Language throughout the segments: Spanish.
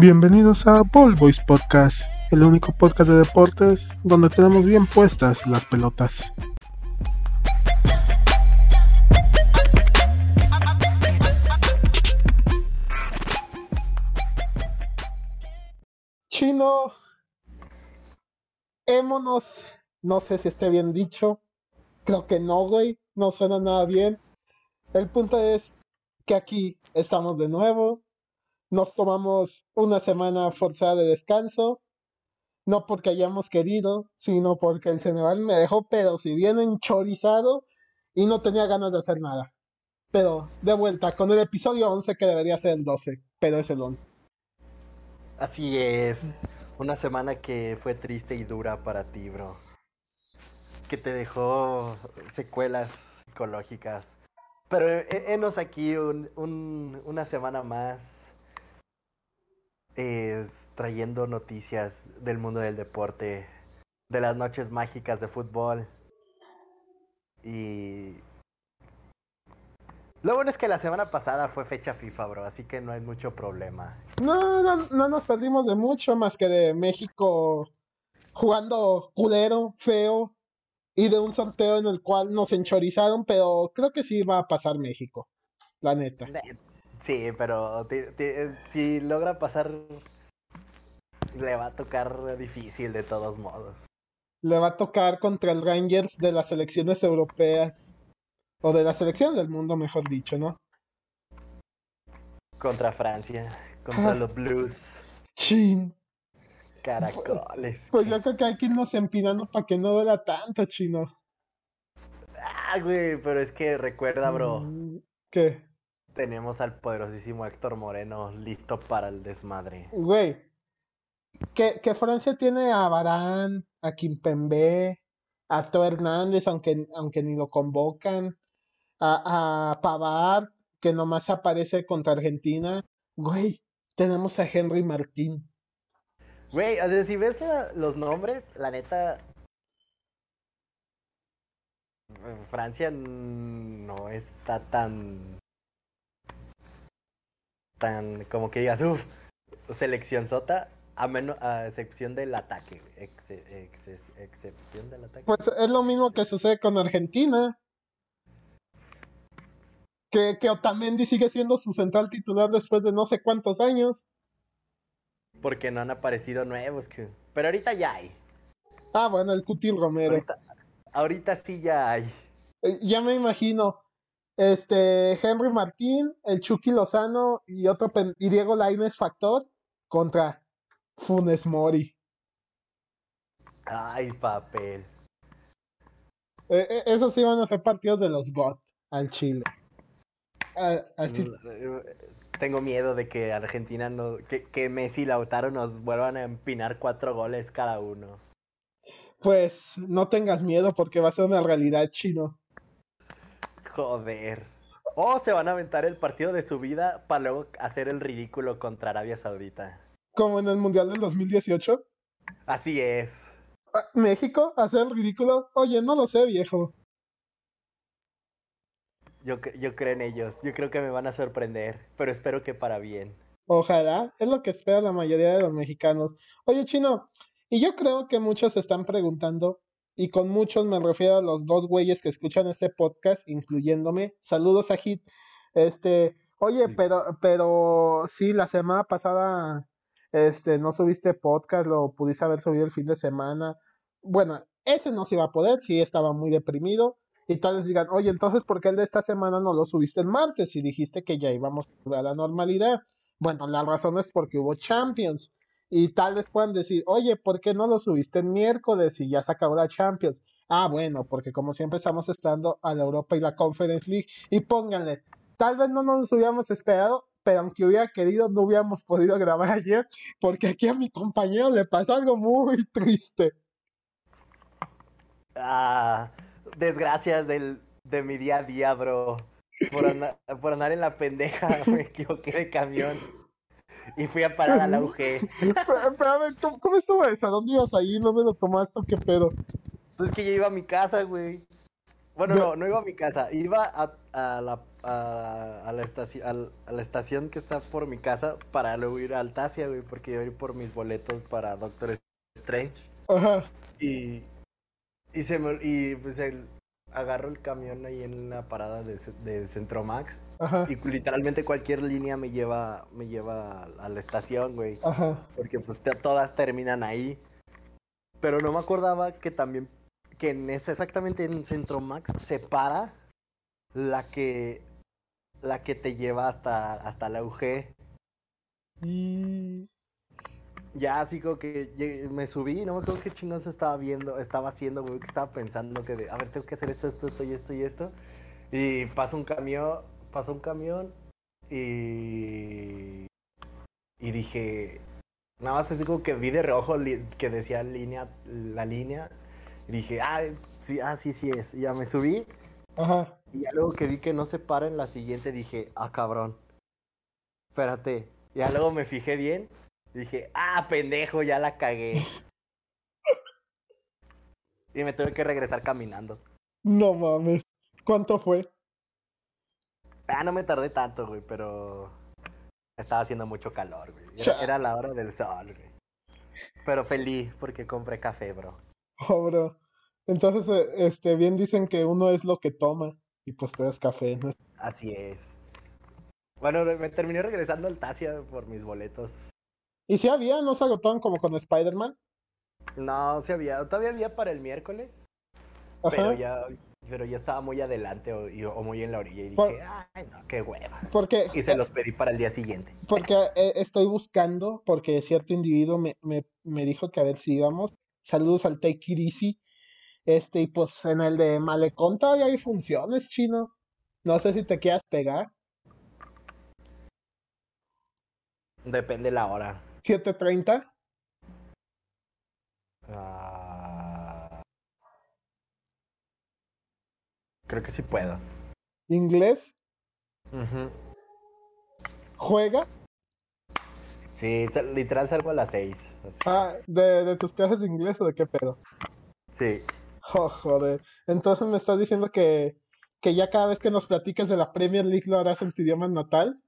Bienvenidos a Ball Boys Podcast, el único podcast de deportes donde tenemos bien puestas las pelotas. Chino, émonos, no sé si esté bien dicho, creo que no, güey, no suena nada bien. El punto es que aquí estamos de nuevo, nos tomamos una semana forzada de descanso, no porque hayamos querido, sino porque el general me dejó, pero si bien enchorizado y no tenía ganas de hacer nada. Pero de vuelta con el episodio 11 que debería ser el 12, pero es el 11. Así es. Una semana que fue triste y dura para ti, bro. Que te dejó secuelas psicológicas. Pero enos aquí un, una semana más es trayendo noticias del mundo del deporte, de las noches mágicas de fútbol. Y lo bueno es que la semana pasada fue fecha FIFA, bro, así que no hay mucho problema. No, no, no nos perdimos de mucho más que de México jugando culero, feo, y de un sorteo en el cual nos enchorizaron, pero creo que sí va a pasar México, la neta. Sí, pero si logra pasar, le va a tocar difícil de todos modos. Le va a tocar contra el Rangers de las selecciones europeas. O de la selección del mundo, mejor dicho, ¿no? Contra Francia, contra los Blues. Chin. Caracoles. Pues yo creo que hay que irnos empinando para que no duela tanto, chino. Ah, güey, pero es que recuerda, bro. Mm, ¿Qué? Tenemos al poderosísimo Héctor Moreno listo para el desmadre. Güey, que, que Francia tiene a Barán, a Kimpembe, a Teo Hernández, aunque, aunque ni lo convocan, a, a Pavard, que nomás aparece contra Argentina. Güey, tenemos a Henry Martín. Güey, o sea, si ves los nombres, la neta. Francia no está tan tan como que digas, uff, selección sota, a, menos, a excepción del ataque. excepción del ataque. Pues es lo mismo que sucede con Argentina. Que, que Otamendi sigue siendo su central titular después de no sé cuántos años. Porque no han aparecido nuevos. Que... Pero ahorita ya hay. Ah, bueno, el Cutil Romero. Ahorita, ahorita sí ya hay. Eh, ya me imagino este, Henry Martín, el Chucky Lozano y otro y Diego Lainez Factor contra Funes Mori. Ay, papel. Eh, eh, esos sí van a ser partidos de los GOT al Chile. Ah, mm, tengo miedo de que Argentina no. Que, que Messi y Lautaro nos vuelvan a empinar cuatro goles cada uno. Pues no tengas miedo porque va a ser una realidad chino. Joder. O se van a aventar el partido de su vida para luego hacer el ridículo contra Arabia Saudita. Como en el Mundial del 2018. Así es. Ah, ¿México? ¿Hacer el ridículo? Oye, no lo sé, viejo. Yo, yo creo en ellos. Yo creo que me van a sorprender. Pero espero que para bien. Ojalá. Es lo que espera la mayoría de los mexicanos. Oye, Chino. Y yo creo que muchos se están preguntando y con muchos me refiero a los dos güeyes que escuchan ese podcast, incluyéndome. Saludos a Hit. Este, oye, pero, pero sí, la semana pasada, este, no subiste podcast, lo pudiste haber subido el fin de semana. Bueno, ese no se iba a poder, sí estaba muy deprimido. Y tal vez digan, oye, entonces, ¿por qué el de esta semana no lo subiste el martes? Y dijiste que ya íbamos a la normalidad. Bueno, la razón es porque hubo Champions. Y tal vez puedan decir, oye, ¿por qué no lo subiste el miércoles y ya se acabó la Champions? Ah, bueno, porque como siempre estamos esperando a la Europa y la Conference League. Y pónganle, tal vez no nos hubiéramos esperado, pero aunque hubiera querido, no hubiéramos podido grabar ayer, porque aquí a mi compañero le pasó algo muy triste. Ah, desgracias del, de mi día a día, bro. Por, por andar en la pendeja, me equivoqué de camión y fui a parar a la UG. Espérame, ¿cómo, estuvo eso? ¿Dónde ibas ahí? ¿No me lo tomaste? ¿Qué pedo? Pues que yo iba a mi casa, güey. Bueno, no, no iba a mi casa. Iba a, a la, a, a la estación, a la estación que está por mi casa para luego ir a Altacia, güey, porque iba a ir por mis boletos para Doctor Strange. Ajá. Y, y, se me, y pues el, agarro el camión ahí en la parada de, de Centromax. Ajá. Y literalmente cualquier línea me lleva, me lleva a, la estación, güey. Ajá. Porque pues todas terminan ahí. Pero no me acordaba que también, que en ese, exactamente en Centro Max se para la que, la que te lleva hasta, hasta la UG. Y... Ya así como que me subí no me acuerdo qué chingados estaba viendo, estaba haciendo, güey, que estaba pensando que, de, a ver, tengo que hacer esto, esto, esto y esto y esto. Y pasa un camión, pasó un camión y... Y dije, nada más así como que vi de reojo que decía línea, la línea. Y dije, ah, sí, ah, sí, sí es. Y ya me subí Ajá. y ya luego que vi que no se para en la siguiente dije, ah, cabrón. Espérate. Ya luego me fijé bien. Dije, ah, pendejo, ya la cagué. y me tuve que regresar caminando. No mames. ¿Cuánto fue? Ah, no me tardé tanto, güey, pero estaba haciendo mucho calor, güey. Era, la hora del sol, güey. Pero feliz porque compré café, bro. Oh, bro. Entonces, eh, este, bien dicen que uno es lo que toma. Y pues tú eres café, ¿no? Así es. Bueno, me terminé regresando al Tasia por mis boletos. Y si había, no se agotaron como con Spider-Man. No, sí había, todavía había para el miércoles. pero ya pero ya estaba muy adelante o, muy en la orilla y dije, Por- ay, no, qué hueva. Porque, Y se los pedí para el día siguiente. porque eh, estoy buscando, porque cierto individuo me, me, me dijo que a ver si íbamos. Saludos al Take It Easy. Este, y pues en el de Malecón todavía hay funciones, chino. No sé si te quieras pegar. Depende la hora. 7.30. creo que sí puedo. Inglés. Juega. Sí, literal salgo a las seis. Ah, de, de tus clases de inglés o de qué pedo. Sí. Oh, joder. Entonces me estás diciendo que, que ya cada vez que nos platiques de la Premier League lo harás en tu idioma natal.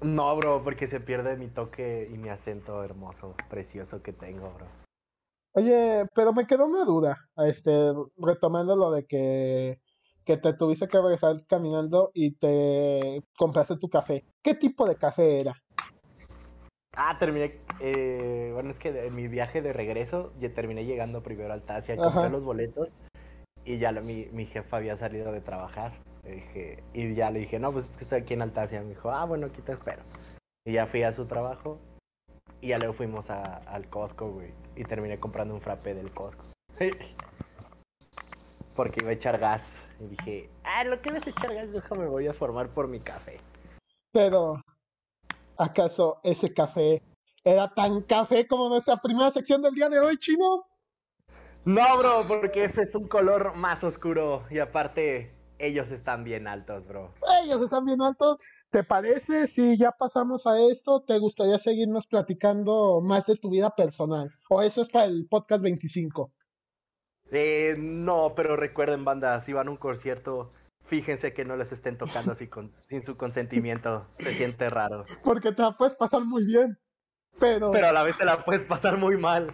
No, bro, porque se pierde mi toque y mi acento hermoso, precioso que tengo, bro. Oye, pero me quedó una duda, este, retomando lo de que, que te tuviste que regresar caminando y te compraste tu café. ¿Qué tipo de café era? Ah, terminé. eh, bueno, es que en mi viaje de regreso, ya terminé llegando primero al Tasia, compré Ajá. los boletos y ya lo- mi, mi jefa había salido de trabajar. Le dije, y ya le dije, no, pues es que estoy aquí en Altacia. Me dijo, ah, bueno, aquí te espero. Y ya fui a su trabajo y ya luego fuimos a- al Costco, güey. Y terminé comprando un frappé del Costco. Porque iba a echar gas. Y dije, ah, lo que vas a echar gas, déjame, voy a formar por mi café. Pero, ¿acaso ese café era tan café como nuestra primera sección del día de hoy, chino? No, bro, porque ese es un color más oscuro. Y aparte, ellos están bien altos, bro. Ellos están bien altos. ¿Te parece si ya pasamos a esto? ¿Te gustaría seguirnos platicando más de tu vida personal? ¿O eso es para el podcast 25? Eh, no, pero recuerden, banda, si van a un concierto, fíjense que no les estén tocando así con- sin su consentimiento. Se siente raro. Porque te la puedes pasar muy bien. Pero, Pero a la vez te la puedes pasar muy mal.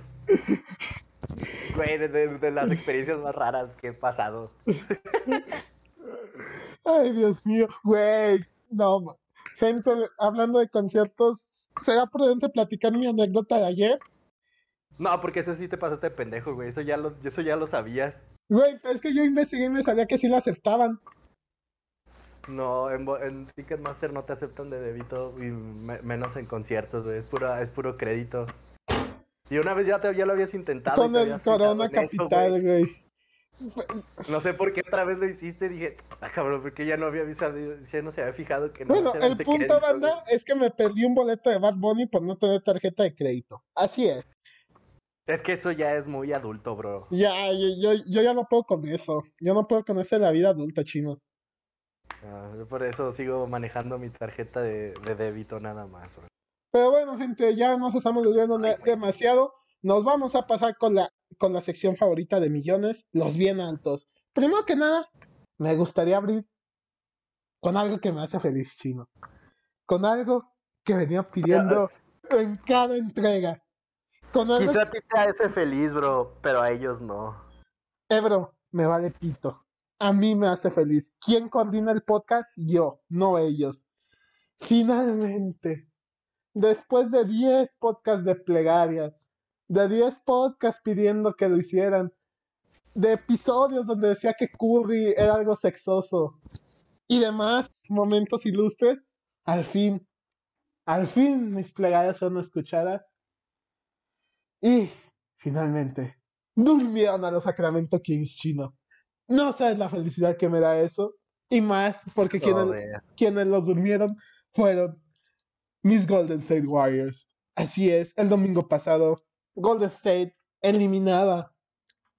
Güey, de, de- de las experiencias más raras que he pasado. ay, Dios mío, güey, no, gente, hablando de conciertos, ¿será prudente platicar mi anécdota de ayer? No, porque eso sí te pasaste de pendejo, güey. Eso ya lo, eso ya lo sabías. Güey, es que yo investigué y me sabía que sí la aceptaban. No, en, Ticketmaster no te aceptan de débito y me- menos en conciertos, güey. Es, pura, es puro crédito. Y una vez ya, te, ya lo habías intentado. Con el Corona eso, Capital, güey. No sé por qué otra vez lo hiciste. Dije, ah, cabrón, porque ya no había avisado, ya no se había fijado que no. Bueno, el punto, crédito, banda, güey. es que me perdí un boleto de Bad Bunny por no tener tarjeta de crédito. Así es. Es que eso ya es muy adulto, bro. Ya, yo, yo, yo ya no puedo con eso. Yo no puedo con eso de la vida adulta, chino. Ah, yo por eso sigo manejando mi tarjeta de, de débito nada más, bro. Pero bueno, gente, ya nos estamos desviando demasiado. Nos vamos a pasar con la, con la sección favorita de millones, los bien altos. primero que nada, me gustaría abrir con algo que me hace feliz, chino. Con algo que venía pidiendo en cada entrega. Con algo Quizá a ti te hace feliz, bro, pero a ellos no. Eh, bro, me vale pito. A mí me hace feliz. ¿Quién coordina el podcast? Yo, no ellos. Finalmente, después de 10 podcasts de plegaria, de 10 podcasts pidiendo que lo hicieran, de episodios donde decía que Curry era algo sexoso y demás momentos ilustres, al fin, al fin mis plegarias son escuchadas. Y finalmente, durmieron a los Sacramento Kings chino. No sabes la felicidad que me da eso. Y más porque quienes, quienes los durmieron fueron mis Golden State Warriors. Así es, el domingo pasado, Golden State eliminaba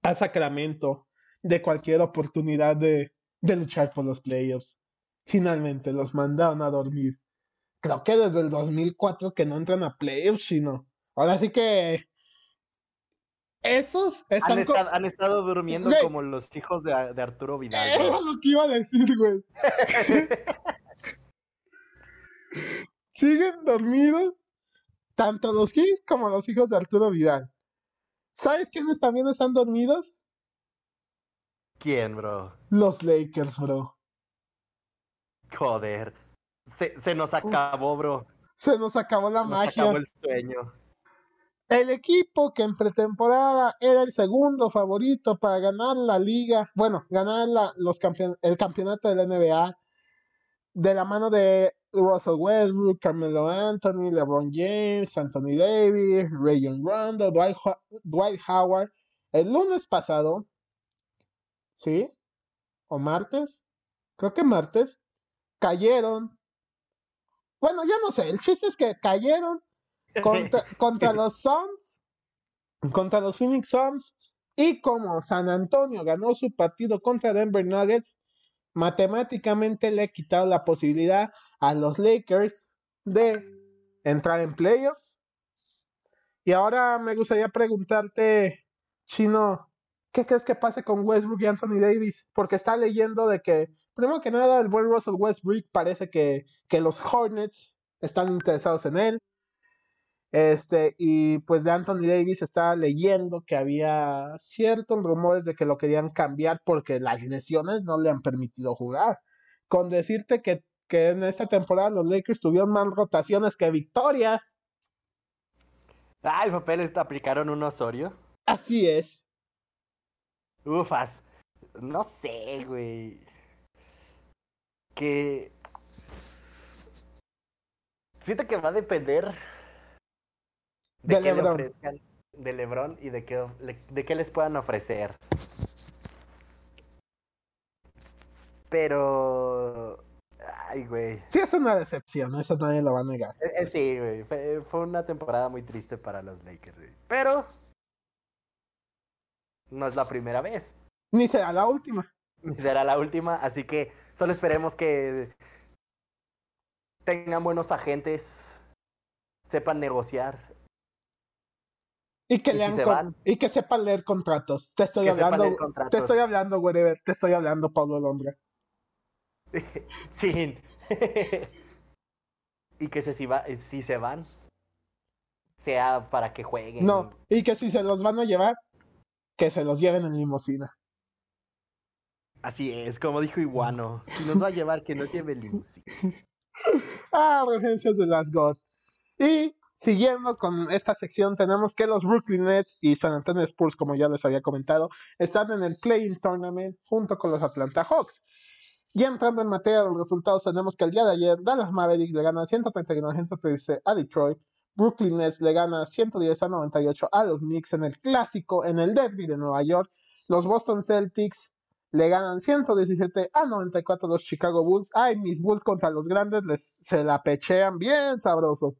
a Sacramento de cualquier oportunidad de, de luchar por los playoffs. Finalmente los mandaron a dormir. Creo que desde el 2004 que no entran a playoffs, chino. Ahora sí que esos Han, están estado, han estado durmiendo Güey. como los hijos de, de Arturo Vidal. Era bro. lo que iba a decir, güey. Siguen dormidos tanto los Kings como los hijos de Arturo Vidal. ¿Sabes quiénes también están dormidos? ¿Quién, bro? Los Lakers, bro. Joder. Se, se nos acabó, bro. Se nos acabó la Nos magia. acabó el sueño. El equipo que en pretemporada era el segundo favorito para ganar la liga, bueno, ganar la- los el campeonato de la NBA, de la mano de Russell Westbrook, Carmelo Anthony, LeBron James, Anthony Davis, Rayon Rondo, Dwight, Dwight Howard, el lunes pasado, ¿sí? ¿O martes? Creo que martes, cayeron. Bueno, ya no sé, el chiste es que cayeron contra, contra los Suns, contra los Phoenix Suns, y como San Antonio ganó su partido contra Denver Nuggets, matemáticamente le quitaron la posibilidad a los Lakers de entrar en playoffs. Y ahora me gustaría preguntarte, Chino, ¿qué crees que pase con Westbrook y Anthony Davis? Porque está leyendo de que, primero que nada, el buen Russell Westbrook parece que, que los Hornets están interesados en él. Este, y pues de Anthony Davis estaba leyendo que había ciertos rumores de que lo querían cambiar porque las lesiones no le han permitido jugar. Con decirte que, que en esta temporada los Lakers tuvieron más rotaciones que victorias. Ay, papeles, te aplicaron un Osorio. Así es. Ufas. No sé, güey. Que. Siento que va a depender de, De qué le LeBron. ofrezcan de LeBron y de qué, le- de qué les puedan ofrecer. Pero. Ay, güey. Sí es una decepción, eso nadie lo va a negar. Eh, eh, sí, güey. Fue, fue una temporada muy triste para los Lakers, güey. Pero. No es la primera vez. Ni será la última. Ni será la última, así que solo esperemos que tengan buenos agentes, sepan negociar, Y que, ¿Y si lean se con- van? y que sepan leer contratos. Te estoy que hablando, te estoy hablando, whatever. Te estoy hablando, Pablo Londra. Chin. y que se, si, va- eh, si se van, sea para que jueguen. No, y que si se los van a llevar, que se los lleven en limusina. Así es, como dijo Iguano. Si nos va a llevar, que nos lleve limusina. Ah, referencias de las God. Y siguiendo con esta sección, tenemos que los Brooklyn Nets y San Antonio Spurs, como ya les había comentado, están en el Playing Tournament junto con los Atlanta Hawks. Y entrando en materia de los resultados, tenemos que el día de ayer Dallas Mavericks le gana 139 a 113 a Detroit. Brooklyn Nets le gana 110 a 98 a los Knicks en el clásico, en el derby de Nueva York. Los Boston Celtics le ganan 117 a 94 a los Chicago Bulls. Ay, mis Bulls contra los grandes les, se la pechean bien sabroso.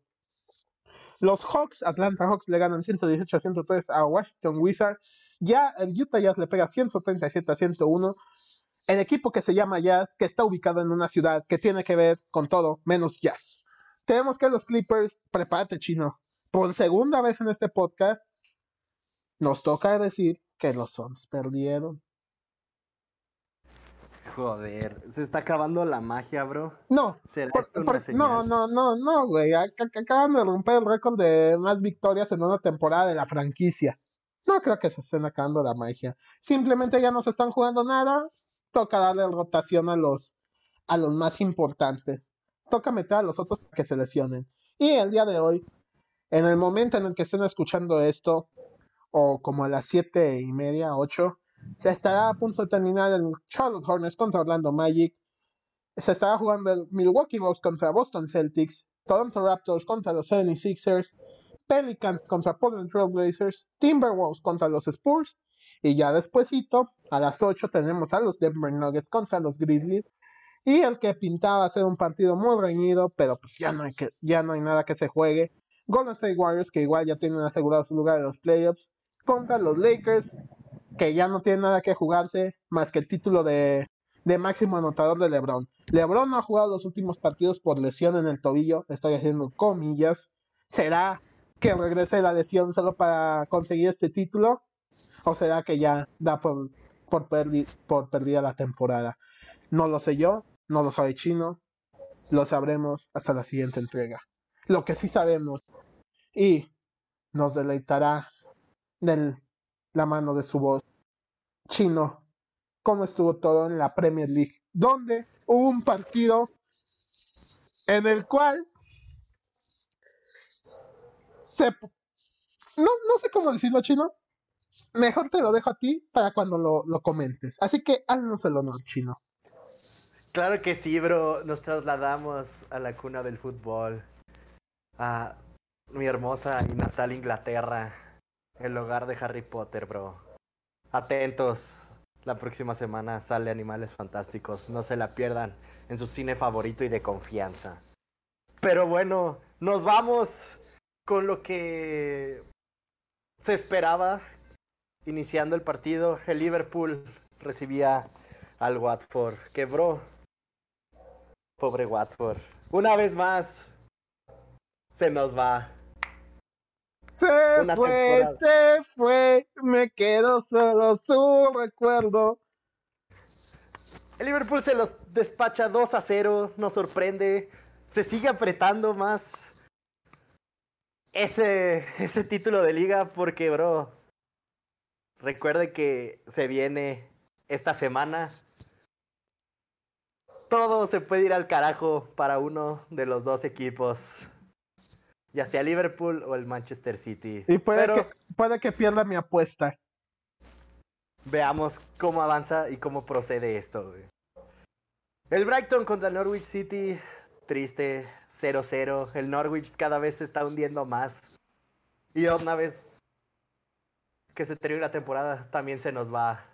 Los Hawks, Atlanta Hawks, le ganan 118 a 103 a Washington Wizards. Ya el Utah Jazz le pega 137 a 101. El equipo que se llama Jazz, que está ubicado en una ciudad que tiene que ver con todo menos Jazz. Tenemos que los Clippers, prepárate chino, por segunda vez en este podcast, nos toca decir que los Suns perdieron. Joder, se está acabando la magia, bro. No, ¿Será por- esto no, no, no, no, güey. ac- ac- Acaban de romper el récord de más victorias en una temporada de la franquicia. No creo que se estén acabando la magia. Simplemente ya no se están jugando nada. Toca darle rotación a los, a los más importantes. Toca meter a los otros para que se lesionen. Y el día de hoy, en el momento en el que estén escuchando esto, o como a las siete y media, ocho, se estará a punto de terminar el Charlotte Hornets contra Orlando Magic. Se estará jugando el Milwaukee Bucks contra Boston Celtics, Toronto Raptors contra los 76ers, Pelicans contra Portland Trail Blazers, Timberwolves contra los Spurs, y ya despuesito, a las 8 tenemos a los Denver Nuggets contra los Grizzlies, y el que pintaba ser un partido muy reñido, pero pues ya no hay, que, ya no hay nada que se juegue, Golden State Warriors, que igual ya tienen asegurado su lugar en los playoffs, contra los Lakers, que ya no tienen nada que jugarse, más que el título de, de máximo anotador de LeBron. LeBron no ha jugado los últimos partidos por lesión en el tobillo, estoy haciendo comillas. ¿Será que regrese la lesión solo para conseguir este título? ¿O será que ya da por, por, perdi- por perdida la temporada? No lo sé yo, no lo sabe Chino, lo sabremos hasta la siguiente entrega. Lo que sí sabemos y nos deleitará de la mano de su voz. Chino, ¿cómo estuvo todo en la Premier League? Donde hubo un partido en el cual se... No, no sé cómo decirlo, Chino. Mejor te lo dejo a ti para cuando lo, lo comentes. Así que haznos el honor, Chino. Claro que sí, bro. Nos trasladamos a la cuna del fútbol. A mi hermosa y natal Inglaterra. El hogar de Harry Potter, bro. Atentos. La próxima semana sale Animales Fantásticos. No se la pierdan en su cine favorito y de confianza. Pero bueno, nos vamos con lo que se esperaba iniciando el partido. El Liverpool recibía al Watford. Que bro, Pobre Watford. Una vez más, se nos va. Se fue, temporada. se fue, me quedo solo su recuerdo. El Liverpool se los despacha 2 a 0, nos sorprende. Se sigue apretando más ese, ese título de liga porque, bro, recuerde que se viene esta semana. Todo se puede ir al carajo para uno de los dos equipos. Ya sea Liverpool o el Manchester City. Y puede, Pero- que, puede que pierda mi apuesta. Veamos cómo avanza y cómo procede esto. güey. El Brighton contra el Norwich City, triste, 0-0. El Norwich cada vez se está hundiendo más. Y una vez que se termine la temporada, también se nos va.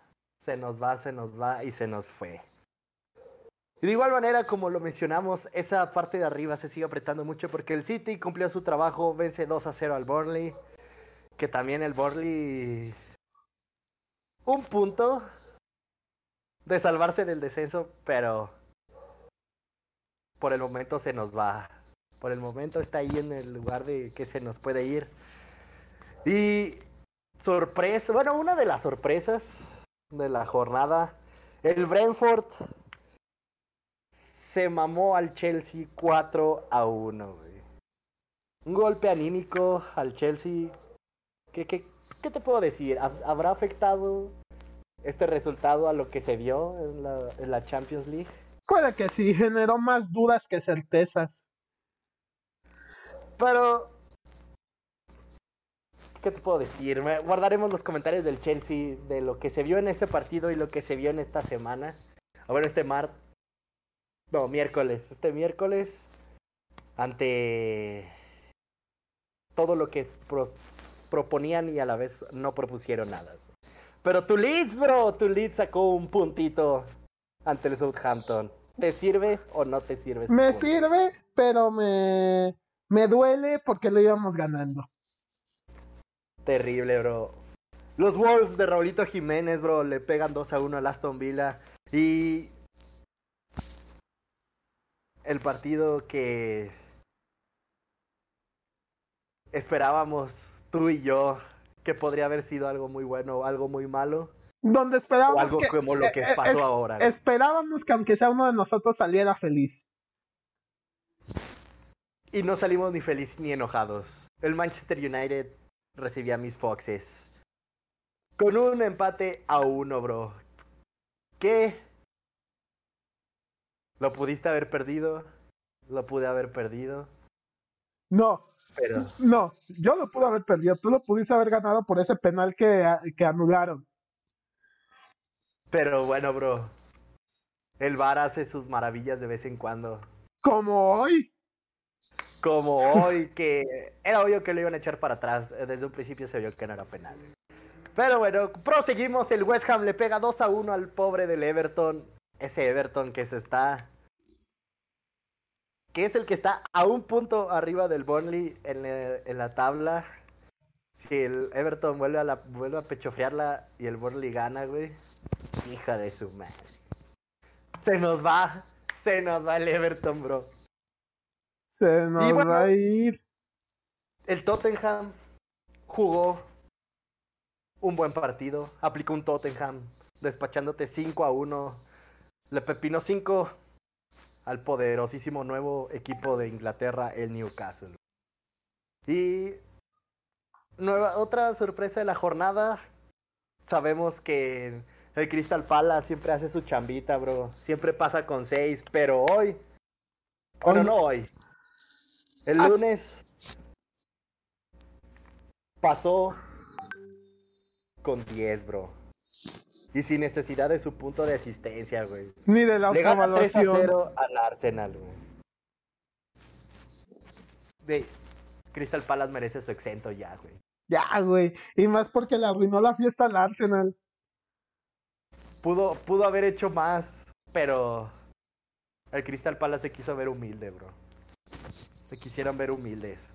Se nos va, se nos va y se nos fue. Y de igual manera, como lo mencionamos, esa parte de arriba se sigue apretando mucho porque el City cumplió su trabajo, vence 2 a 0 al Burnley. Que también el Burnley un punto de salvarse del descenso, pero por el momento se nos va. Por el momento está ahí en el lugar de que se nos puede ir. Y sorpresa, bueno, una de las sorpresas de la jornada, el Brentford se mamó al Chelsea 4 a 1. güey. Un golpe anímico al Chelsea. ¿Qué, qué, qué te puedo decir? ¿Ha- ¿Habrá afectado este resultado a lo que se vio en la, en la Champions League? Puede que sí, generó más dudas que certezas. Pero... ¿Qué te puedo decir? Guardaremos los comentarios del Chelsea de lo que se vio en este partido y lo que se vio en esta semana. O bueno, este mar... No, miércoles. Este miércoles. Ante todo lo que pro- proponían y a la vez no propusieron nada. Pero tu Leeds, bro, tu Leeds sacó un puntito ante el Southampton. ¿Te sirve o no te sirve? Me punto? sirve, pero me, me duele porque lo íbamos ganando. Terrible, bro. Los Wolves de Raulito Jiménez, bro, le pegan 2 a 1 al Aston Villa. Y. El partido que. Esperábamos tú y yo que podría haber sido algo muy bueno o algo muy malo. Donde esperábamos O algo que, como lo que eh, eh, pasó es- ahora. güey. esperábamos que aunque sea uno de nosotros saliera feliz. Y no salimos ni felices ni enojados. El Manchester United recibía a mis Foxes. Con un empate a uno, bro. ¿Qué? ¿Lo pudiste haber perdido? Lo pude haber perdido. No, Pero no, yo lo pude haber perdido. Tú lo pudiste haber ganado por ese penal que, que anularon. Pero bueno, bro. El VAR hace sus maravillas de vez en cuando. Como hoy. Como hoy, que era obvio que lo iban a echar para atrás. Desde un principio se vio que no era penal. Pero bueno, proseguimos. El West Ham le pega 2 a 1 al pobre del Everton. Ese Everton que se está. Que es el que está a un punto arriba del Burnley en, la- en la tabla. Si el Everton vuelve a, la, vuelve a pechofrearla y el Burnley gana, güey. Hija de su madre. Se nos va. Se nos va el Everton, bro. Se nos Y bueno, va a ir. El Tottenham jugó un buen partido, aplicó un Tottenham, despachándote 5 a 1. Le pepinó 5 al poderosísimo nuevo equipo de Inglaterra, el Newcastle. Y nueva, otra sorpresa de la jornada. Sabemos que el Crystal Palace siempre hace su chambita, bro. Siempre pasa con 6, pero hoy. Bueno, Hoy- no hoy. El Ah. lunes pasó con 10, bro. Y sin necesidad de su punto de asistencia, güey. Ni de la Le gana 3 a autoevaluación. 0 al Arsenal, güey. De Crystal Palace merece su exento ya, güey. Ya, güey. Y más porque le arruinó la fiesta al Arsenal. Pudo, pudo haber hecho más, pero el Crystal Palace se quiso ver humilde, bro. Se quisieron ver humildes.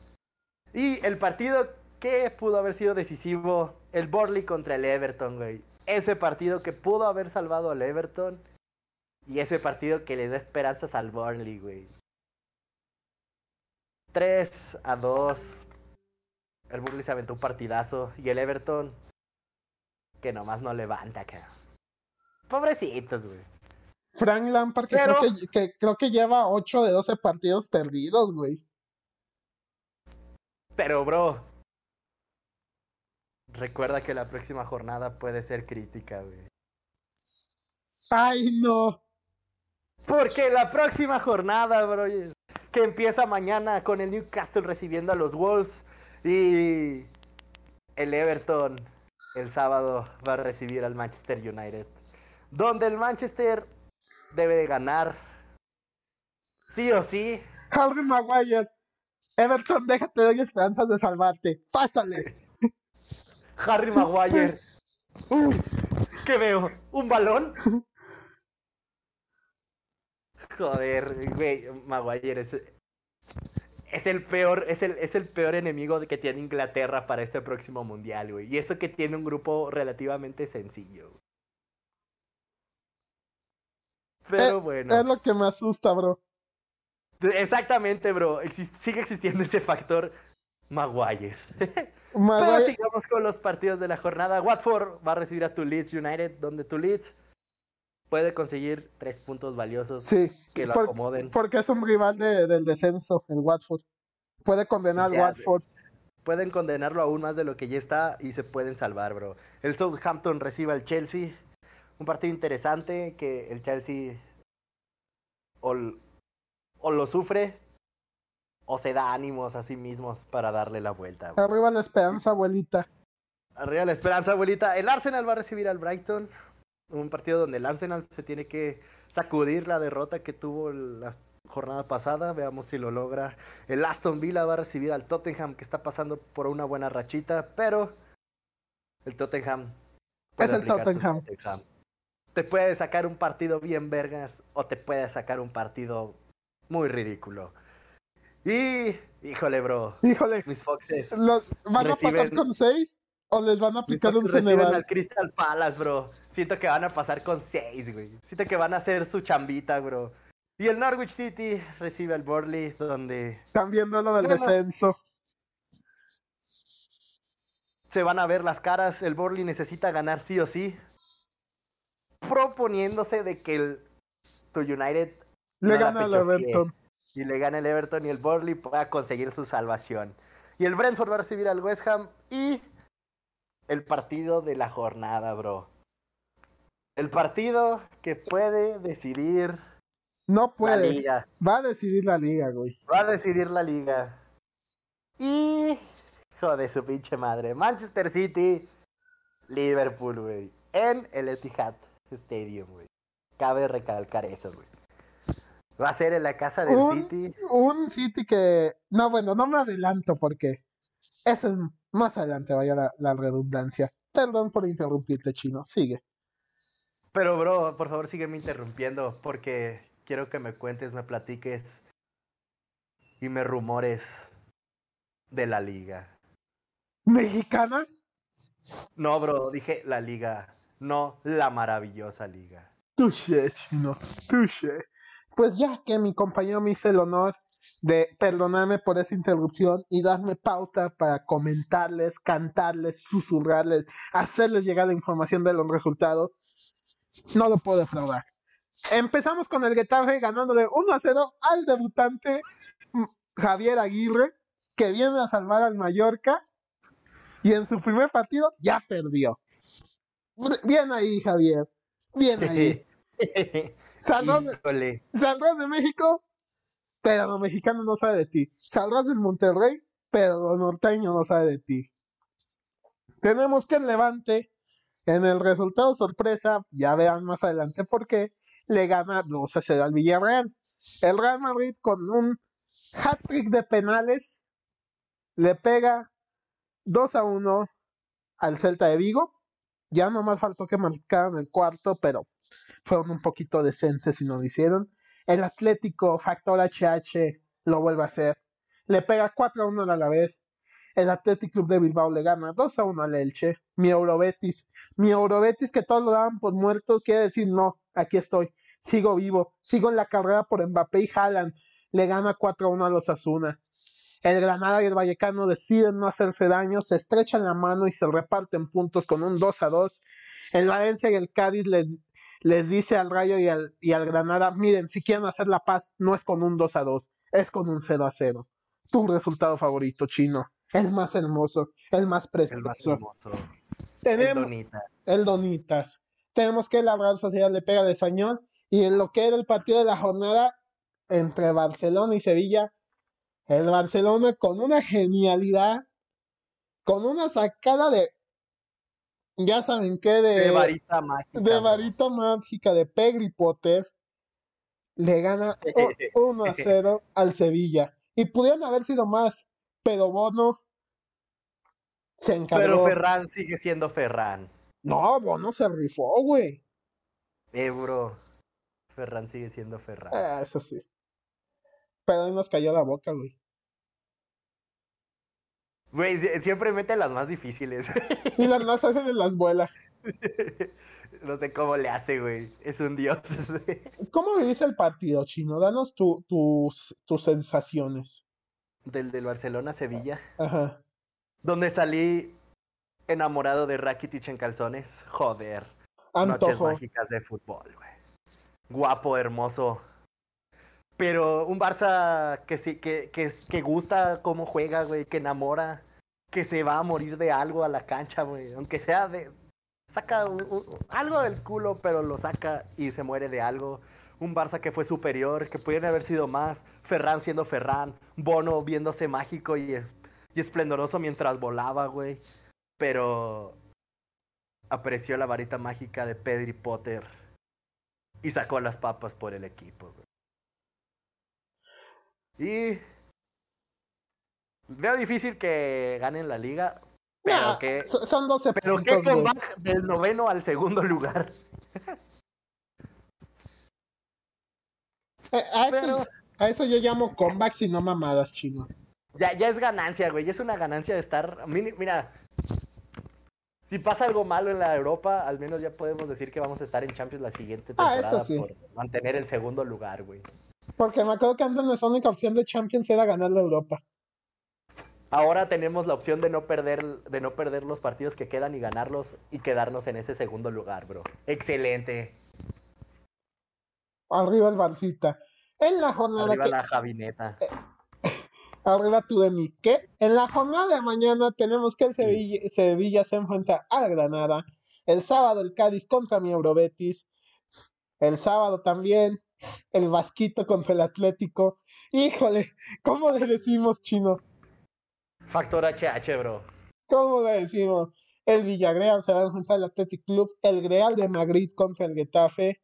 Y el partido que pudo haber sido decisivo, el Borley contra el Everton, güey. Ese partido que pudo haber salvado al Everton y ese partido que le da esperanzas al Burnley, güey. 3 a 2. El Burnley se aventó un partidazo y el Everton que nomás no levanta, cabrón. Pobrecitos, güey. Frank Lampard, que, Pero- creo que, que creo que lleva 8 de 12 partidos perdidos, güey. Pero, bro. Recuerda que la próxima jornada puede ser crítica, güey. Ay, no. Porque la próxima jornada, bro, que empieza mañana con el Newcastle recibiendo a los Wolves y el Everton el sábado va a recibir al Manchester United. Donde el Manchester debe de ganar. Sí o sí. Harry Maguire. Everton, déjate, doy esperanzas de salvarte. Pásale. Harry Maguire. Uy, ¿qué veo? ¿Un balón? Joder, güey, Maguire es, es el peor, es el, es el peor enemigo que tiene Inglaterra para este próximo mundial, güey. Y eso que tiene un grupo relativamente sencillo. güey. Pero Eh, bueno. Es lo que me asusta, bro. Exactamente, bro. Sigue existiendo ese factor Maguire. Pero sigamos con los partidos de la jornada. Watford va a recibir a tu Leeds United, donde tu Leeds puede conseguir tres puntos valiosos sí. que lo por- acomoden. porque es un rival de- del descenso, el Watford. Puede condenar al Watford. Pueden condenarlo aún más de lo que ya está y se pueden salvar, bro. El Southampton recibe al Chelsea. Un partido interesante que el Chelsea o, o lo sufre o se da ánimos a sí mismos para darle la vuelta. Arriba la esperanza, abuelita. Arriba la esperanza, abuelita. El Arsenal va a recibir al Brighton. Un partido donde el Arsenal se tiene que sacudir la derrota que tuvo la jornada pasada. Veamos si lo logra. El Aston Villa va a recibir al Tottenham, que está pasando por una buena rachita, pero el Tottenham. Es el Tottenham. Tottenham. Te puede sacar un partido bien vergas o te puede sacar un partido muy ridículo. Y, híjole, bro. Híjole, Mis Foxes. ¿los- ¿van a pasar con 6 o les van a aplicar un Ceneval? al Crystal Palace, bro. Siento que van a pasar con 6, güey. Siento que van a hacer su chambita, bro. Y el Norwich City recibe al Burnley, donde Están viendo lo del Bueno. descenso. se van a ver las caras. El Burnley necesita ganar sí o sí. oponiéndose de que el, tu United Le no gana al Everton. Y le gana el Everton y el Burnley pueda conseguir su salvación. Y el Brentford va a recibir al West Ham y el partido de la jornada, bro. El partido que puede decidir No la puede. liga. Va a decidir la liga, güey. Va a decidir la liga. Y. Joder, su pinche madre. Manchester City, Liverpool, güey. En el Etihad Stadium, güey. Cabe recalcar eso, güey. Va a ser en la casa del Un- City. Un City que. No, bueno, no me adelanto porque. Eso es más adelante, vaya la, la redundancia. Perdón por interrumpirte, chino. Sigue. Pero, bro, por favor, sígueme interrumpiendo porque quiero que me cuentes, me platiques y me rumores de la liga. ¿Mexicana? No, bro, dije la liga, no la maravillosa liga. Touché, chino. Touché. Pues ya que mi compañero me hizo el honor de perdonarme por esa interrupción y darme pauta para comentarles, cantarles, susurrarles, hacerles llegar la información de los resultados, no lo puedo defraudar. Empezamos con el Getafe ganándole 1 a 0 al debutante mm, Javier Aguirre, que viene a salvar al Mallorca y en su primer partido ya perdió. Bien ahí, Javier. Bien ahí. Saldrás de, Híjole. saldrás de México, pero lo mexicano no sabe de ti. Saldrás del Monterrey, pero lo norteño no sabe de ti. Tenemos que el Levante, en el resultado sorpresa, ya vean más adelante por qué, le gana 2 a 0 al Villarreal. El Real Madrid con un hat-trick de penales le pega 2 a 1 al Celta de Vigo. Ya nomás faltó que marcaran el cuarto, pero fueron un poquito decentes y no lo hicieron. El Atlético Factor HH lo vuelve a hacer. Le pega 4 a 1 a la vez. El Athletic Club de Bilbao le gana 2 a 1 al Elche. Mi Eurobetis. Mi Eurobetis que todos lo daban por muerto. Quiere decir, no, aquí estoy. Sigo vivo. Sigo en la carrera por Mbappé y Haaland. Le gana 4 a 1 a los Asuna. El Granada y el Vallecano deciden no hacerse daño. Se estrechan la mano y se reparten puntos con un 2 a 2. El Valencia y el Cádiz les les dice al Rayo y al, y al Granada, miren, si quieren hacer la paz, no es con un 2 a 2, es con un 0 a 0. Tu resultado favorito, chino. El más hermoso, el más El más precioso. hermoso. El Tenemos el Donitas. Tenemos que la Real Sociedad le pega de español. Y en lo que era el partido de la jornada entre Barcelona y Sevilla, el Barcelona con una genialidad, con una sacada de, ya saben qué, de, De varita mágica. de varita mágica de Peggy Potter, le gana 1 a 0 al Sevilla. Y pudieron haber sido más, pero Bono se encargó. Pero Ferran sigue siendo Ferran. No, Bono se rifó, güey. Eh, bro. Ferran sigue siendo Ferran. Ah, eso sí. Pero ahí nos cayó la boca, güey. Güey, sie- siempre mete las más difíciles. Y las más hacen en las vuelas. no sé cómo le hace, güey. Es un dios. ¿Cómo viviste el partido, Chino? Danos tu- tus, tus sensaciones. del del Barcelona-Sevilla. Ajá. Donde salí enamorado de Rakitic en calzones. Joder. Noches Antojo. mágicas de fútbol, güey. Guapo, hermoso. Pero un Barça que sí, que, que, que gusta cómo juega, güey, que enamora, que se va a morir de algo a la cancha, güey. Aunque sea de. Saca algo del culo, pero lo saca y se muere de algo. Un Barça que fue superior, que pudieron haber sido más. Ferran siendo Ferran. Bono viéndose mágico y, es, y esplendoroso mientras volaba, güey. Pero apreció la varita mágica de Pedri Potter y sacó las papas por el equipo. güey. Y veo difícil que ganen la liga, pero Nah, que so- son 12 pero que puntos, güey. comeback del noveno al segundo lugar. Eh, a, eso, Pero a eso yo llamo comebacks y no mamadas, Chino. ya, ya es ganancia, güey. Ya es una ganancia de estar. Mira, si pasa algo malo en la Europa, al menos ya podemos decir que vamos a estar en Champions la siguiente Ah, temporada eso sí. por mantener el segundo lugar, güey. Porque me acuerdo que antes nuestra única opción de Champions era ganar la Europa. Ahora tenemos la opción de no perder, de no perder los partidos que quedan y ganarlos y quedarnos en ese segundo lugar, bro. Excelente. Arriba el Barcita. En la jornada Arriba que... la Javineta. Arriba tú de mí. ¿Qué? En la jornada de mañana tenemos que el Sevilla, Sevilla se enfrenta al Granada. El sábado el Cádiz contra mi Eurobetis. El sábado también el Vasquito contra el Atlético. Híjole, ¿cómo le decimos, chino? Factor HH, bro. ¿Cómo le decimos? El Villarreal se va a enfrentar al Athletic Club. El Real de Madrid contra el Getafe.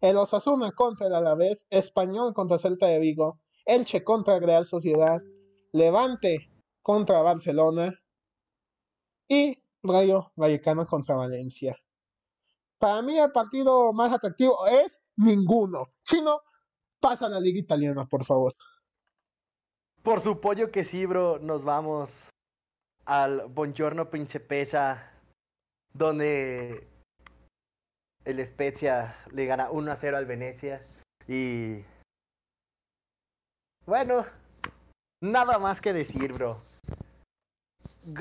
El Osasuna contra el Alavés. Español contra Celta de Vigo. Elche contra el Real Sociedad. Levante contra Barcelona y Rayo Vallecano contra Valencia. Para mí el partido más atractivo es ninguno. Chino, pasa a la liga italiana, por favor. Por su pollo que sí, bro, nos vamos al Buongiorno Principessa, donde el Spezia le gana 1 a 0 al Venecia y bueno, Nada más que decir, bro.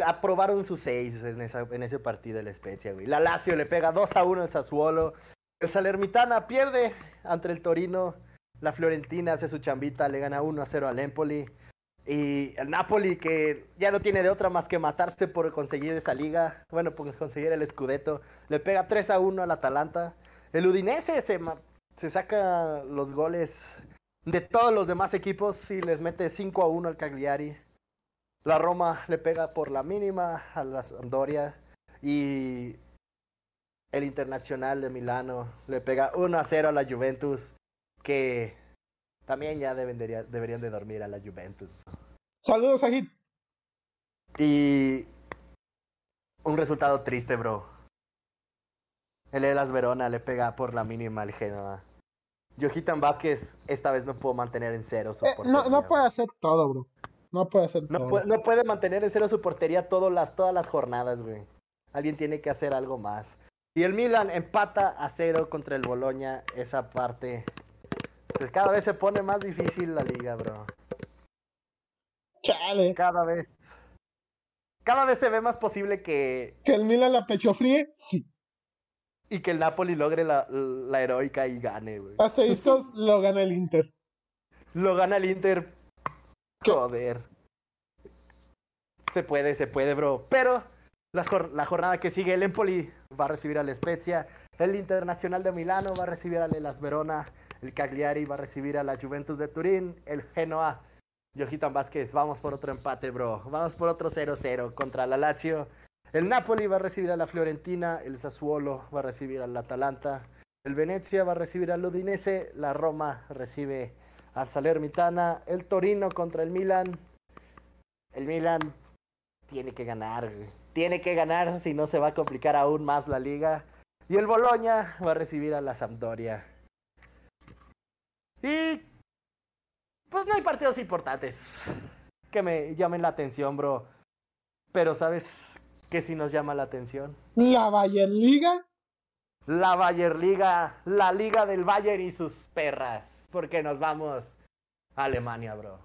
Aprobaron sus seis en, esa, en ese partido el Spezia, güey. La Lazio le pega 2 a 1 al Sassuolo. El Salermitana pierde ante el Torino. La Fiorentina hace su chambita, le gana 1 a 0 al Empoli. Y el Napoli, que ya no tiene de otra más que matarse por conseguir esa liga. Bueno, por conseguir el Scudetto. Le pega 3 a 1 al Atalanta. El Udinese se, se saca los goles de todos los demás equipos y les mete 5 a 1 al Cagliari. La Roma le pega por la mínima a la Sampdoria y el Internacional de Milano le pega 1 a 0 a la Juventus que también ya deben de, deberían de dormir a la Juventus. Saludos, Agit. Y un resultado triste, bro. El Elas Verona le pega por la mínima al Genoa. Johitan Vázquez esta vez no pudo mantener en cero su Eh, portería. no, no puede hacer todo, bro. No puede hacer No todo. puede, no puede mantener en cero su portería todas las, todas las jornadas, güey. Alguien tiene que hacer algo más. Y el Milan empata a cero contra el Boloña. Esa parte. Cada vez se pone más difícil la liga, bro. Chale. Cada vez. Cada vez se ve más posible que. ¿Que el Milan la pecho fríe? Sí. Y que el Napoli logre la, la heroica y gane, güey. Asteriscos lo gana el Inter. Lo gana el Inter. Joder. Se puede, se puede, bro. Pero la jornada que sigue, el Empoli va a recibir al Spezia. El Internacional de Milano va a recibir al Elas Verona. El Cagliari va a recibir a la Juventus de Turín. El Genoa. Johitan Vázquez, vamos por otro empate, bro. Vamos por otro 0-0 contra la Lazio. El Napoli va a recibir a la Fiorentina. El Sassuolo va a recibir al Atalanta. El Venezia va a recibir al Udinese. La Roma recibe al Salernitana. El Torino contra el Milan. El Milan tiene que ganar. Tiene que ganar, si no se va a complicar aún más la liga. Y el Boloña va a recibir a la Sampdoria. Y pues no hay partidos importantes que me llamen la atención, bro. Pero ¿sabes qué sí nos llama la atención? La Bayern Liga. La Bayer Liga, la liga del Bayern y sus perras. Porque nos vamos a Alemania, bro.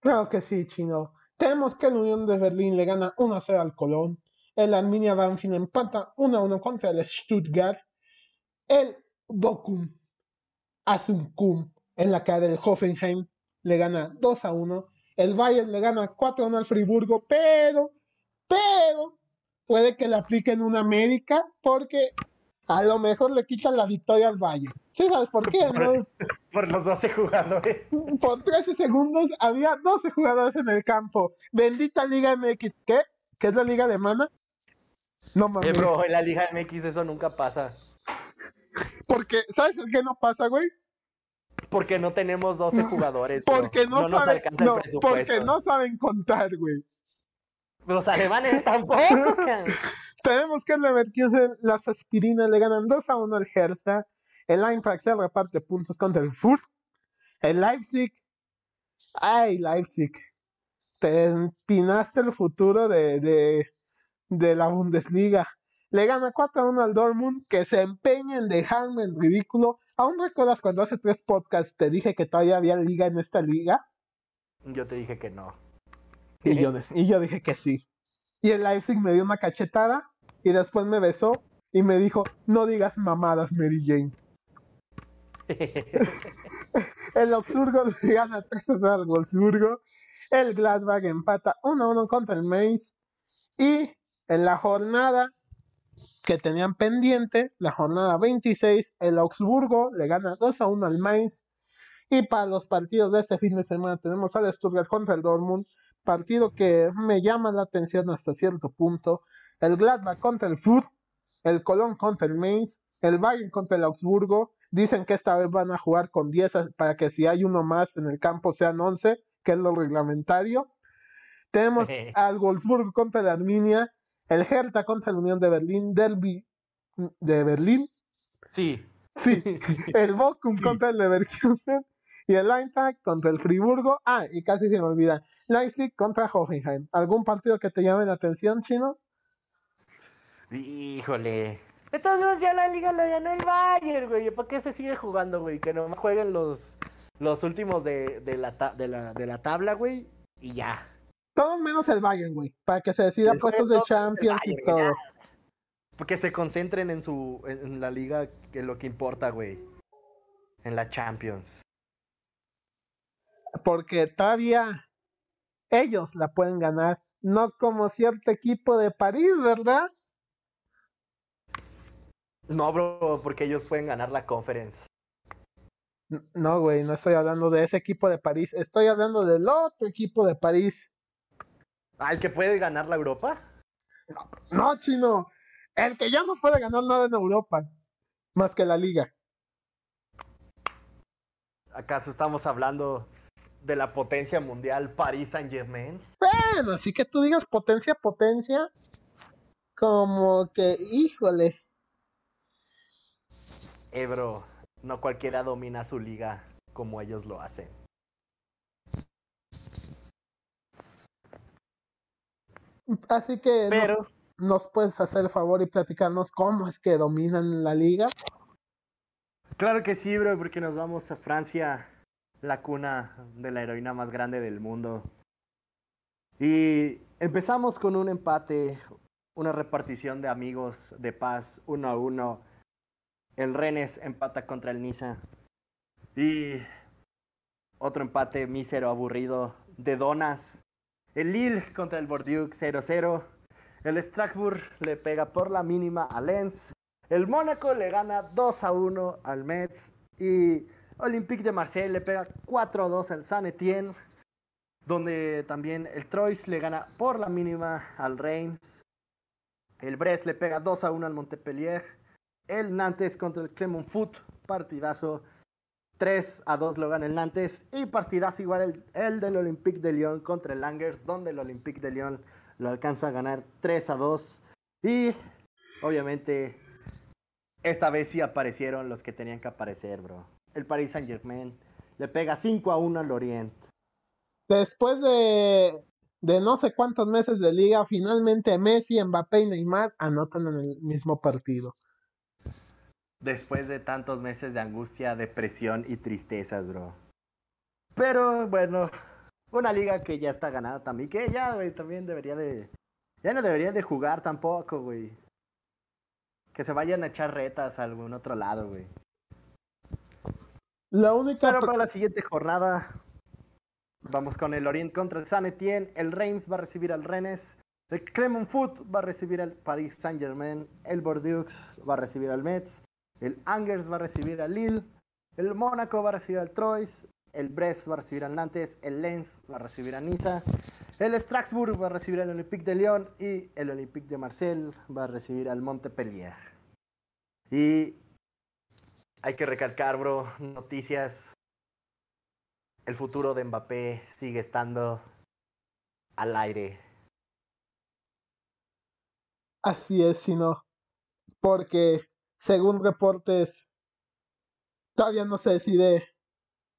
Claro que sí, chino. Tenemos que el Unión de Berlín le gana 1-0 al Colón. El Arminia Banfield empata 1-1 contra el Stuttgart. El Bochum Asunkum en la cara del Hoffenheim le gana 2-1. El Bayern le gana 4-1 al Friburgo, pero, pero, puede que le apliquen una América porque a lo mejor le quitan la victoria al Bayern. ¿Sí sabes por qué? no? Por los 12 jugadores. Por 13 segundos había 12 jugadores en el campo. Bendita Liga MX. ¿Qué? ¿Qué es la Liga Alemana? No mames. Eh, bro, en la Liga MX eso nunca pasa. Porque, ¿sabes por qué no pasa, güey? Porque no tenemos 12 jugadores. Porque no, nos saben, no, el presupuesto. porque no saben contar, güey. Los alemanes tampoco. Tenemos que Leverkusen, las aspirinas le ganan 2 a 1 al Hertha. El Eintracht se reparte puntos contra el Furt. El Leipzig. Ay, Leipzig. Te empinaste el futuro de, de, de la Bundesliga. Le gana 4 a 1 al Dortmund, que se empeña en dejarme en ridículo. ¿Aún recuerdas cuando hace tres podcasts te dije que todavía había liga en esta liga? Yo te dije que no. Y yo, y yo dije que sí. Y el Leipzig me dio una cachetada y después me besó y me dijo, no digas mamadas, Mary Jane. el Augsburgo le gana 3 0 al Wolfsburgo. El Gladbach empata 1-1 contra el Mainz. Y en la jornada que tenían pendiente, la jornada 26, el Augsburgo le gana 2 1 al Mainz. Y para los partidos de este fin de semana tenemos al Stuttgart contra el Dortmund, partido que me llama la atención hasta cierto punto. El Gladbach contra el Furt, el Colón contra el Mainz, el Bayern contra el Augsburgo. Dicen que esta vez van a jugar con 10 para que si hay uno más en el campo sean 11, que es lo reglamentario. Tenemos al Wolfsburgo contra la Arminia, el Hertha contra la Unión de Berlín, Derby de Berlín. Sí. Sí, el Bochum contra el Leverkusen y el Eintracht contra el Friburgo. Ah, y casi se me olvida, Leipzig contra Hoffenheim. ¿Algún partido que te llame la atención, Chino? Híjole. Entonces ya la liga la ganó el Bayern, güey. ¿Para qué se sigue jugando, güey? Que nomás jueguen los, los últimos de, de, la, de, la, de la tabla, güey. Y ya. Todo menos el Bayern, güey. Para que se decida puestos de Champions y todo. Porque se concentren en su en la liga, que es lo que importa, güey. En la Champions. Porque todavía ellos la pueden ganar, no como cierto equipo de París, ¿verdad? No, bro, porque ellos pueden ganar la conference. No, güey, no estoy hablando de ese equipo de París, estoy hablando del otro equipo de París. ¿Ah, el que puede ganar la Europa? No, chino, el que ya no puede ganar nada en Europa, más que la liga. ¿Acaso estamos hablando de la potencia mundial París Saint Germain? Bueno, así que tú digas potencia, potencia, como que, híjole. Ebro, no cualquiera domina su liga como ellos lo hacen. Así que Pero, nos, puedes hacer el favor y platicarnos cómo es que dominan la liga. Claro que sí, bro, porque nos vamos a Francia, la cuna de la heroína más grande del mundo. Y empezamos con un empate, una repartición de amigos de paz, uno a uno. El Rennes empata contra el Niza. Y otro empate mísero, aburrido, de Donas. El Lille contra el Bordeaux 0-0. El Strasbourg le pega por la mínima a Lens. El Mónaco le gana 2 a 1 al Metz. Y Olympique de Marseille le pega 4 a 2 al Saint Etienne. Donde también el Troyes le gana por la mínima al Reims. El Brest le pega 2 a 1 al Montpellier. El Nantes contra el Clermont Foot. Partidazo. 3 a 2 lo gana el Nantes. Y partidazo igual el, el del Olympique de Lyon contra el Langers. Donde el Olympique de Lyon lo alcanza a ganar 3 a 2. Y obviamente esta vez sí aparecieron los que tenían que aparecer, bro. El Paris Saint Germain le pega 5 a 1 al Orient. Después de, de no sé cuántos meses de liga, finalmente Messi, Mbappé y Neymar anotan en el mismo partido. Después de tantos meses de angustia, depresión y tristezas, bro. Pero bueno, una liga que ya está ganada también, que ya, güey, también debería de... Ya no debería de jugar tampoco, güey. Que se vayan a echar retas a algún otro lado, güey. La única... Pero para la siguiente jornada, vamos con el Orient contra el San Etienne. El Reims va a recibir al Rennes. El Clermont Foot va a recibir al Paris Saint Germain. El Bordeaux va a recibir al Metz. El Angers va a recibir al Lille. El Mónaco va a recibir al Troyes. El Brest va a recibir al Nantes. El Lens va a recibir a Niza. El Strasbourg va a recibir al Olympique de Lyon. Y el Olympique de Marseille va a recibir al Montpellier. Y hay que recalcar, bro, noticias. El futuro de Mbappé sigue estando al aire. Así es, sino porque según reportes todavía no se decide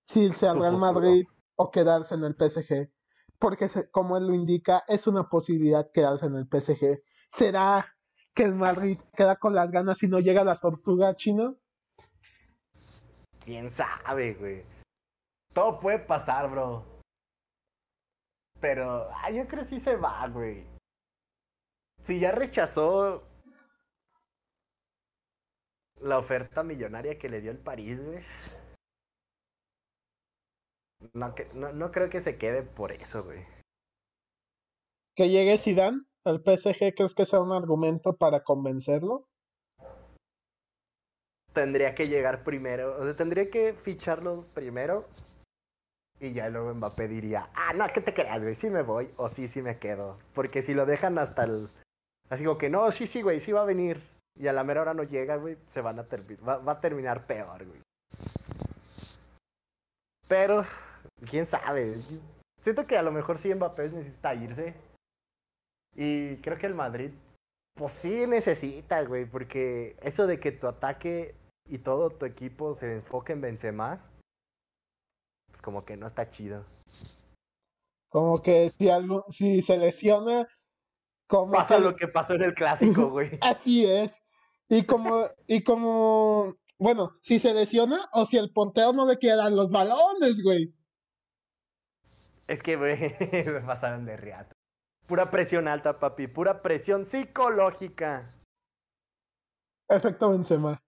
si irse al Real Madrid o quedarse en el PSG, porque como él lo indica es una posibilidad quedarse en el PSG. ¿Será que el Madrid queda con las ganas y no llega la tortuga chino? quién sabe, güey. Todo puede pasar, bro. Pero ay, yo creo que sí se va, güey. Si ya rechazó la oferta millonaria que le dio el París, güey. No, que- no, no creo que se quede por eso, güey. Que llegue Zidane al PSG, ¿crees que sea un argumento para convencerlo? Tendría que llegar primero, o sea, tendría que ficharlo primero y ya luego Mbappé diría, ah, no, ¿qué te creas, güey? Sí me voy o sí, sí me quedo. Porque si lo dejan hasta el... Así como que, no, sí, sí, güey, sí va a venir. Y a la mera hora no llega, güey, se van a terminar, va, va a terminar peor, güey. Pero, quién sabe. Siento que a lo mejor sí Mbappé necesita irse. Y creo que el Madrid, pues sí necesita, güey, porque eso de que tu ataque y todo tu equipo se enfoque en Benzema, pues como que no está chido. Como que si algo, si se lesiona, como Pasa que- lo que pasó en el clásico, güey. Así es. Y como, y como, bueno, si se lesiona o si el portero no le quiere dar los balones, güey. Es que, güey, me pasaron de riata. Pura presión alta, papi. Pura presión psicológica. Efecto Benzema.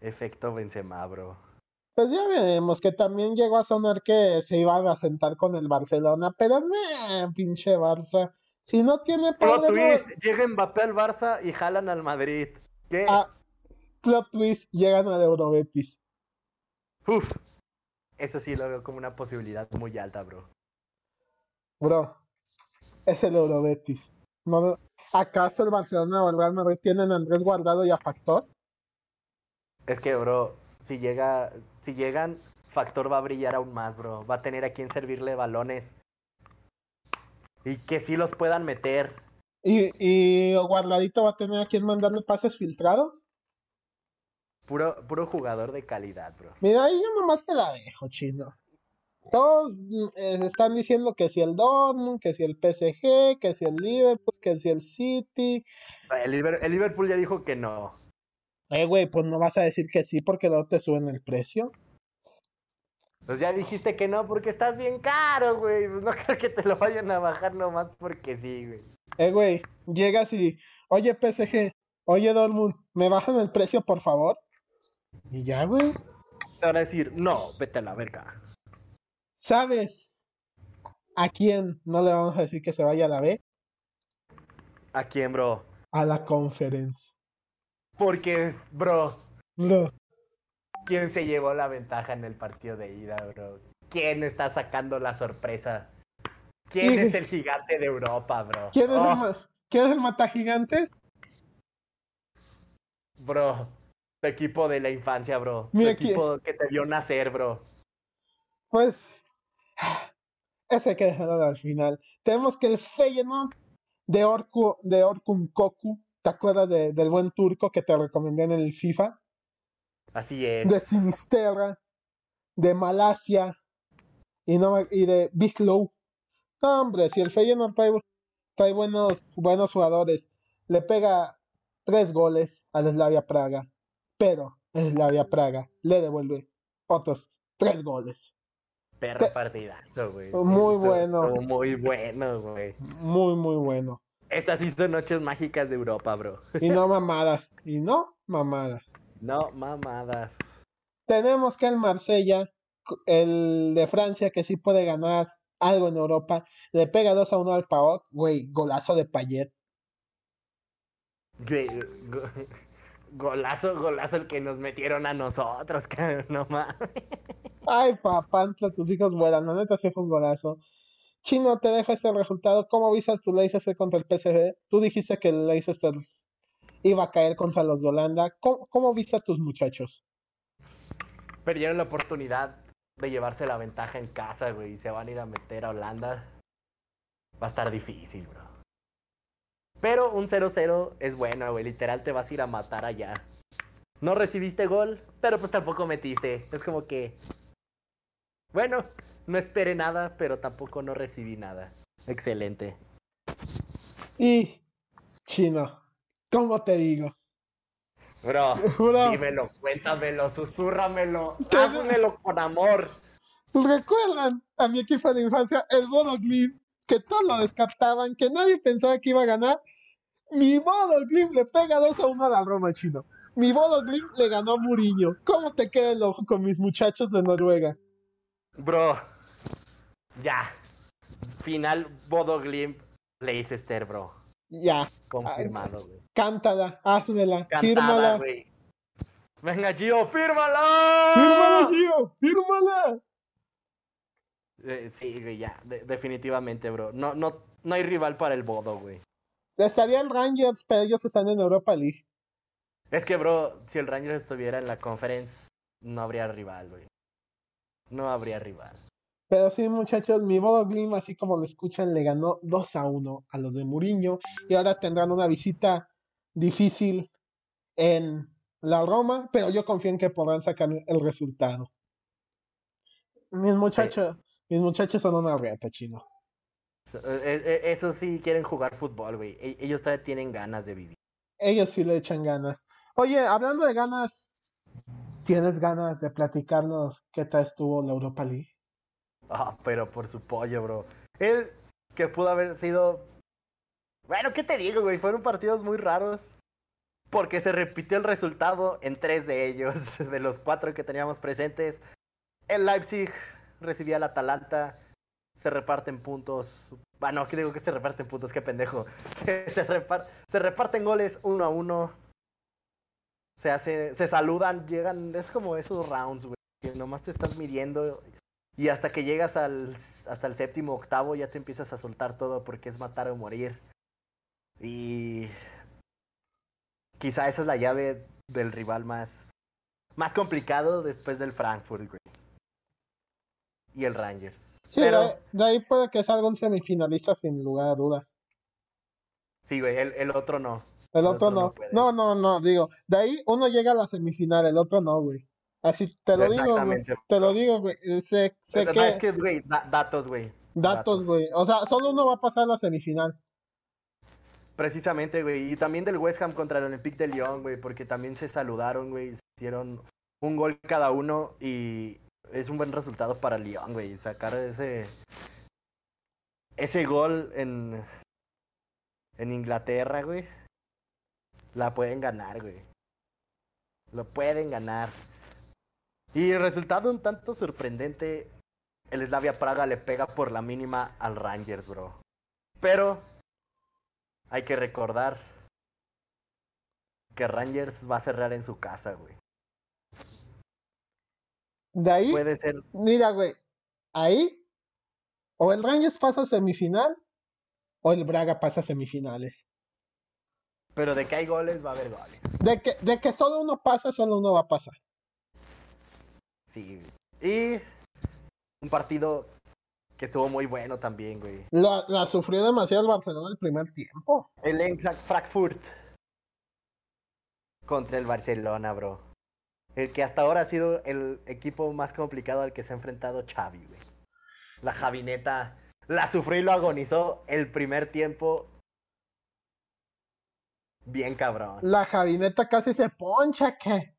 Efecto Benzema, bro. Pues ya veremos que también llegó a sonar que se iban a sentar con el Barcelona, pero no, pinche Barça. Si no tiene problemas, twist, llega Mbappé al Barça y jalan al Madrid. ¿Qué? a plot twist llegan al Eurobetis. Uf. Eso sí lo veo como una posibilidad muy alta, bro. Bro, es el Eurobetis. No, ¿Acaso el Barcelona o el Real Madrid tienen a Andrés Guardado y a Factor? Es que, bro, si llega, si llegan, Factor va a brillar aún más, bro. Va a tener a quien servirle balones. Y que sí los puedan meter. ¿Y, y Guardadito va a tener a quien mandarle pases filtrados? Puro, puro jugador de calidad, bro. Mira, ahí yo nomás te la dejo, chino. Todos eh, están diciendo que si el Dortmund, que si el PSG, que si el Liverpool, que si el City. El, el Liverpool ya dijo que no. Eh, güey, pues no vas a decir que sí porque luego te suben el precio. Pues ya dijiste que no porque estás bien caro, güey. Pues no creo que te lo vayan a bajar nomás porque sí, güey. Eh, güey, llegas y, oye PSG, oye Dortmund, ¿me bajan el precio, por favor? Y ya, güey. Te van a decir, no, vete a la verga. ¿Sabes a quién no le vamos a decir que se vaya a la B? ¿A quién, bro? A la conferencia. Porque, bro, Bro, ¿quién se llevó la ventaja en el partido de ida, bro? ¿Quién está sacando la sorpresa? ¿Quién es el gigante de Europa, bro? ¿quién es, Oh, el, ma- ¿quién es el mata gigantes? Bro, tu equipo de la infancia, bro. Tu Mira, ¿quién- equipo que te vio nacer, bro. Pues, ese hay que dejarlo al final. Tenemos que el Feyenoord de, Orku, de Orkun Koku, ¿te acuerdas de- del buen turco que te recomendé en el FIFA? Así es. De Sinisterra, de Malasia y, no, y de Big Low. No, hombre, si el Feyenoord trae, trae buenos, buenos jugadores, le pega tres goles al Slavia Praga, pero el Slavia Praga le devuelve otros tres goles. Perro te- partidazo, güey. Muy bueno. Muy bueno, güey. Muy, muy bueno. Estas sí son noches mágicas de Europa, bro. Y no mamadas. Y no mamadas. No mamadas. Tenemos que el Marsella, el de Francia, que sí puede ganar algo en Europa, le pega 2 a 1 al PAOK. Güey, golazo de Payet. Güey, go- Golazo, golazo el que nos metieron a nosotros, cabrón, no mames. Ay, papantla, tus hijos vuelan. La neta sí fue un golazo. Chino, te dejo ese resultado. ¿Cómo visas tu Leicester contra el PSV? Tú dijiste que el Leicester iba a caer contra los de Holanda. ¿Cómo, cómo viste a tus muchachos? Perdieron la oportunidad de llevarse la ventaja en casa, güey, y se van a ir a meter a Holanda. Va a estar difícil, bro. Pero un 0-0 es bueno, güey, literal te vas a ir a matar allá. No recibiste gol, pero pues tampoco metiste. Es como que... Bueno, no esperé nada, pero tampoco no recibí nada. Excelente. Y, Chino, ¿cómo te digo? Bro, Bro. dímelo, cuéntamelo, susúrramelo, Te- házmelo con amor. ¿Recuerdan a mi equipo de infancia, el Bodo Glimt, que todos lo descartaban, que nadie pensaba que iba a ganar? Mi Bodo Glimt le pega 2 a 1 a la Roma, chino. Mi Bodo Glimt le ganó a Muriño. ¿Cómo te queda el ojo con mis muchachos de Noruega? Bro, ya. Final Bodo Glimt Leicester, bro. Ya. Confirmado, güey. Cántala, Cantada, fírmala. güey. Venga, Gio, fírmala. Fírmala, Gio, fírmala. Eh, sí, güey, ya. de- definitivamente, bro. No, no, no hay rival para el Bodo, güey. Estarían Rangers, pero ellos están en Europa League. Es que, bro, si el Rangers estuviera en la conference, no habría rival, güey. No habría rival. Pero sí, muchachos, mi Bodo Glimt, así como lo escuchan, le ganó 2 a 1 a los de Muriño. Y ahora tendrán una visita difícil en la Roma, pero yo confío en que podrán sacar el resultado. Mis muchachos, mis muchachos son una reata, chino. Eh, eh, Eso sí, quieren jugar fútbol, güey. E- Ellos todavía tienen ganas de vivir. Ellos sí le echan ganas. Oye, hablando de ganas, ¿tienes ganas de platicarnos qué tal estuvo la Europa League? Ah, pero por su pollo, bro. Él, que pudo haber sido. Bueno, ¿qué te digo, güey? Fueron partidos muy raros. Porque se repitió el resultado en tres de ellos, de los cuatro que teníamos presentes. El Leipzig recibía al Atalanta. Se reparten puntos. Bueno, ¿qué digo que se reparten puntos? Qué pendejo. Se reparten goles uno a uno. Se hace, se saludan, llegan. Es como esos rounds, güey. Que nomás te estás midiendo y hasta que llegas al, hasta el séptimo, octavo, ya te empiezas a soltar todo porque es matar o morir. Y quizá esa es la llave del rival más, más complicado después del Frankfurt, güey. Y el Rangers. Sí, Pero, de, ahí puede que salga un semifinalista sin lugar a dudas. sí, güey, el, el otro no. El El otro otro no no. No, no, no, digo. De ahí uno llega a la semifinal, el otro no, güey. Así te lo digo, güey. Te lo digo, güey. Sé, sé No, que, es que, güey, da- datos, güey. datos, güey. O sea, solo uno va a pasar a la semifinal. Precisamente, güey. Y también del West Ham contra el Olympique de Lyon, güey. Porque también se saludaron, güey. Hicieron un gol cada uno. Y es un buen resultado para Lyon, güey. Sacar ese. Ese gol en. En Inglaterra, güey. La pueden ganar, güey. Lo pueden ganar. Y resultado un tanto sorprendente. El Slavia Praga le pega por la mínima al Rangers, bro. Pero hay que recordar que Rangers va a cerrar en su casa, güey. De ahí, Puede ser, mira, güey. Ahí, o el Rangers pasa a semifinal, o el Braga pasa a semifinales. pero de que hay goles, va a haber goles. De que, de que solo uno pasa, solo uno va a pasar. Sí. Y un partido que estuvo muy bueno también, güey. La, la sufrió demasiado el Barcelona el primer tiempo. El Eintracht Frankfurt contra el Barcelona, bro. El que hasta ahora ha sido el equipo más complicado al que se ha enfrentado Xavi, güey. La Javineta la sufrió y lo agonizó el primer tiempo. Bien cabrón. La Javineta casi se poncha, ¿qué?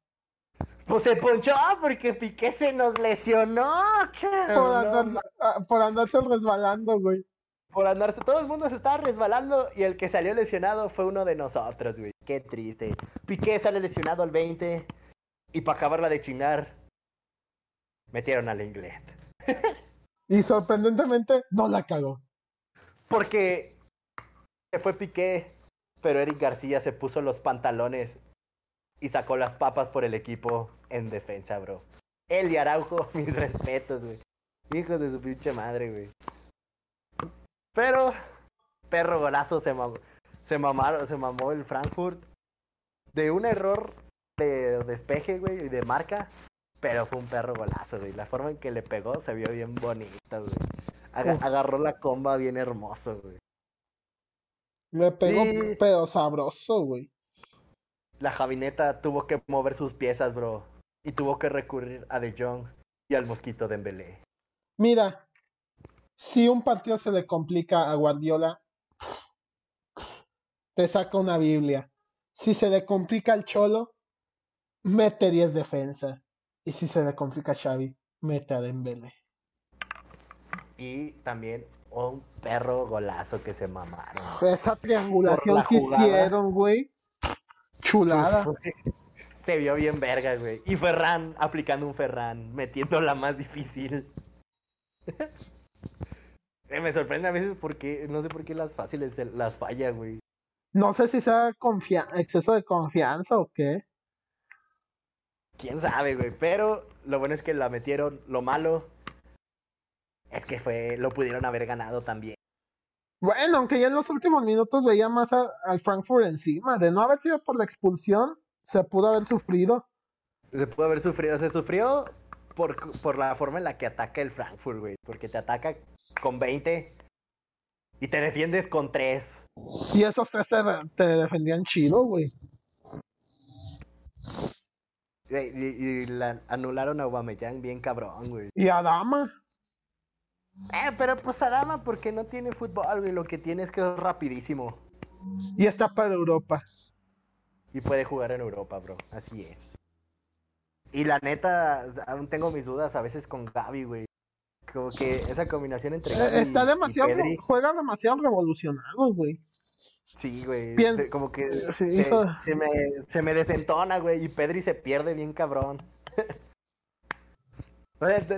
Pues se ponchó porque Piqué se nos lesionó. Por, cabrón. andarse, ah, por andarse resbalando, güey. Por andarse, todo el mundo se estaba resbalando y el que salió lesionado fue uno de nosotros, güey. Qué triste. Piqué sale lesionado al 20 y para acabarla de chingar, metieron al inglés. Y sorprendentemente no la cagó. Porque se fue Piqué, pero Eric García se puso los pantalones y sacó las papas por el equipo en defensa, bro. Él y Araujo, mis respetos, güey. Hijos de su pinche madre, güey. Pero, perro golazo se mamó, se mamaron, se mamó el Frankfurt de un error de despeje, güey, y de marca. Pero fue un perro golazo, güey. La forma en que le pegó se vio bien bonita, güey. Aga- agarró la comba bien hermoso, güey. Le pegó, Y- pero sabroso, güey. La Javineta tuvo que mover sus piezas, bro. Y tuvo que recurrir a De Jong y al Mosquito Dembélé. Mira, si un partido se le complica a Guardiola, te saca una Biblia. Si se le complica al Cholo, mete 10 defensa. Y si se le complica a Xavi, mete a Dembélé. Y también un perro golazo que se mamaron. Esa triangulación la que hicieron, güey. Chulada. Se vio bien verga, güey. Y Ferran aplicando un Ferran, metiendo la más difícil. Eh, Me sorprende a veces porque no sé por qué las fáciles las falla, güey. No sé si sea exceso de confianza o qué. Quién sabe, güey. Pero lo bueno es que la metieron. Lo malo es que fue, lo pudieron haber ganado también. Bueno, aunque ya en los últimos minutos veía más a- al Frankfurt encima. De no haber sido por la expulsión, se pudo haber sufrido. Se pudo haber sufrido, se sufrió por, por la forma en la que ataca el Frankfurt, güey. Porque te ataca con 20 y te defiendes con 3. Y esos tres te, te defendían chido, güey. Y, y la anularon a Aubameyang bien cabrón, güey. Y Adama. Eh, pero pues Adama porque no tiene fútbol, güey. Lo que tiene es que es rapidísimo. Y está para Europa. Y puede jugar en Europa, bro. Así es. Y la neta, aún tengo mis dudas a veces con Gaby, güey. Como que esa combinación entre Gaby Eh, Está y- demasiado. y Pedri, Juega demasiado revolucionado, güey. Sí, güey. Como que Sí, se, hijo. se me, se me desentona, güey. Y Pedri se pierde bien cabrón.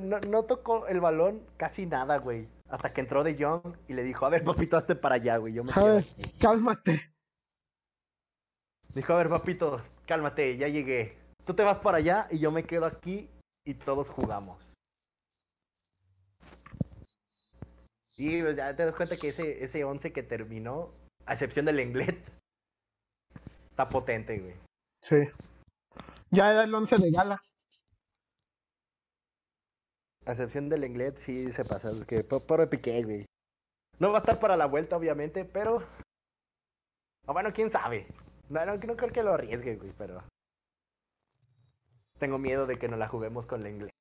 No, no tocó el balón casi nada, güey. Hasta que entró De Jong y le dijo, a ver, papito, hazte para allá, güey. Yo me quedo aquí. cálmate. Dijo, a ver, papito, cálmate, ya llegué. Tú te vas para allá y yo me quedo aquí y todos jugamos. Y pues ya te das cuenta que ese, ese 11 que terminó, a excepción del Englet, está potente, güey. Sí. Ya era el 11 de gala. A excepción del Englet, sí se pasa. Es que po- pobre Piqué, güey. No va a estar para la vuelta, obviamente, pero. O bueno, quién sabe. No, no, no creo que lo arriesgue, güey, pero. Tengo miedo de que no la juguemos con el Englet.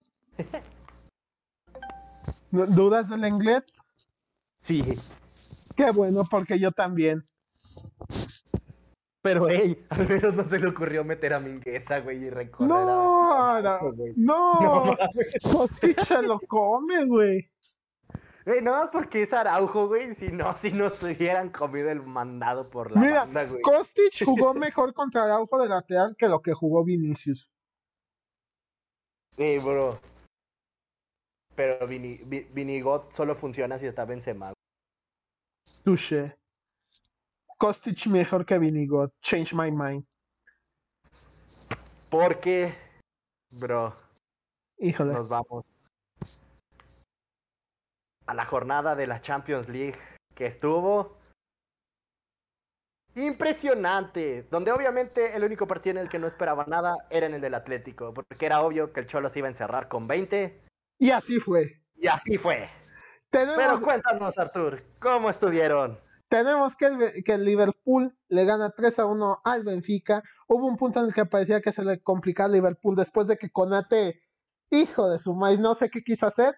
¿No- ¿Dudas del inglés? Sí. Qué bueno, porque yo también. Pero, hey, al menos no se le ocurrió meter a Mingueza, güey, y recorrer No, a... no, No. Kostic se lo come, güey. Güey, no más porque es Araujo, güey. Si no, si nos hubieran comido el mandado por la Mira, banda, güey. Kostic jugó mejor contra Araujo de lateral que lo que jugó Vinicius. Sí, bro. Pero Vini, Vi- Vinigot solo funciona si está Benzema. Touché. Kostic mejor que Vinigot. Change my mind. Porque, bro, Híjole. nos vamos a la jornada de la Champions League que estuvo impresionante. Donde obviamente el único partido en el que no esperaba nada era en el del Atlético. Porque era obvio que el Cholo se iba a encerrar con 20. Y así fue. Y así fue. Tenemos, Pero cuéntanos, Artur, ¿cómo estuvieron? Tenemos que, el, que el Liverpool le gana 3 a 1 al Benfica. Hubo un punto en el que parecía que se le complicaba al Liverpool después de que Conate, hijo de su maíz, no sé qué quiso hacer,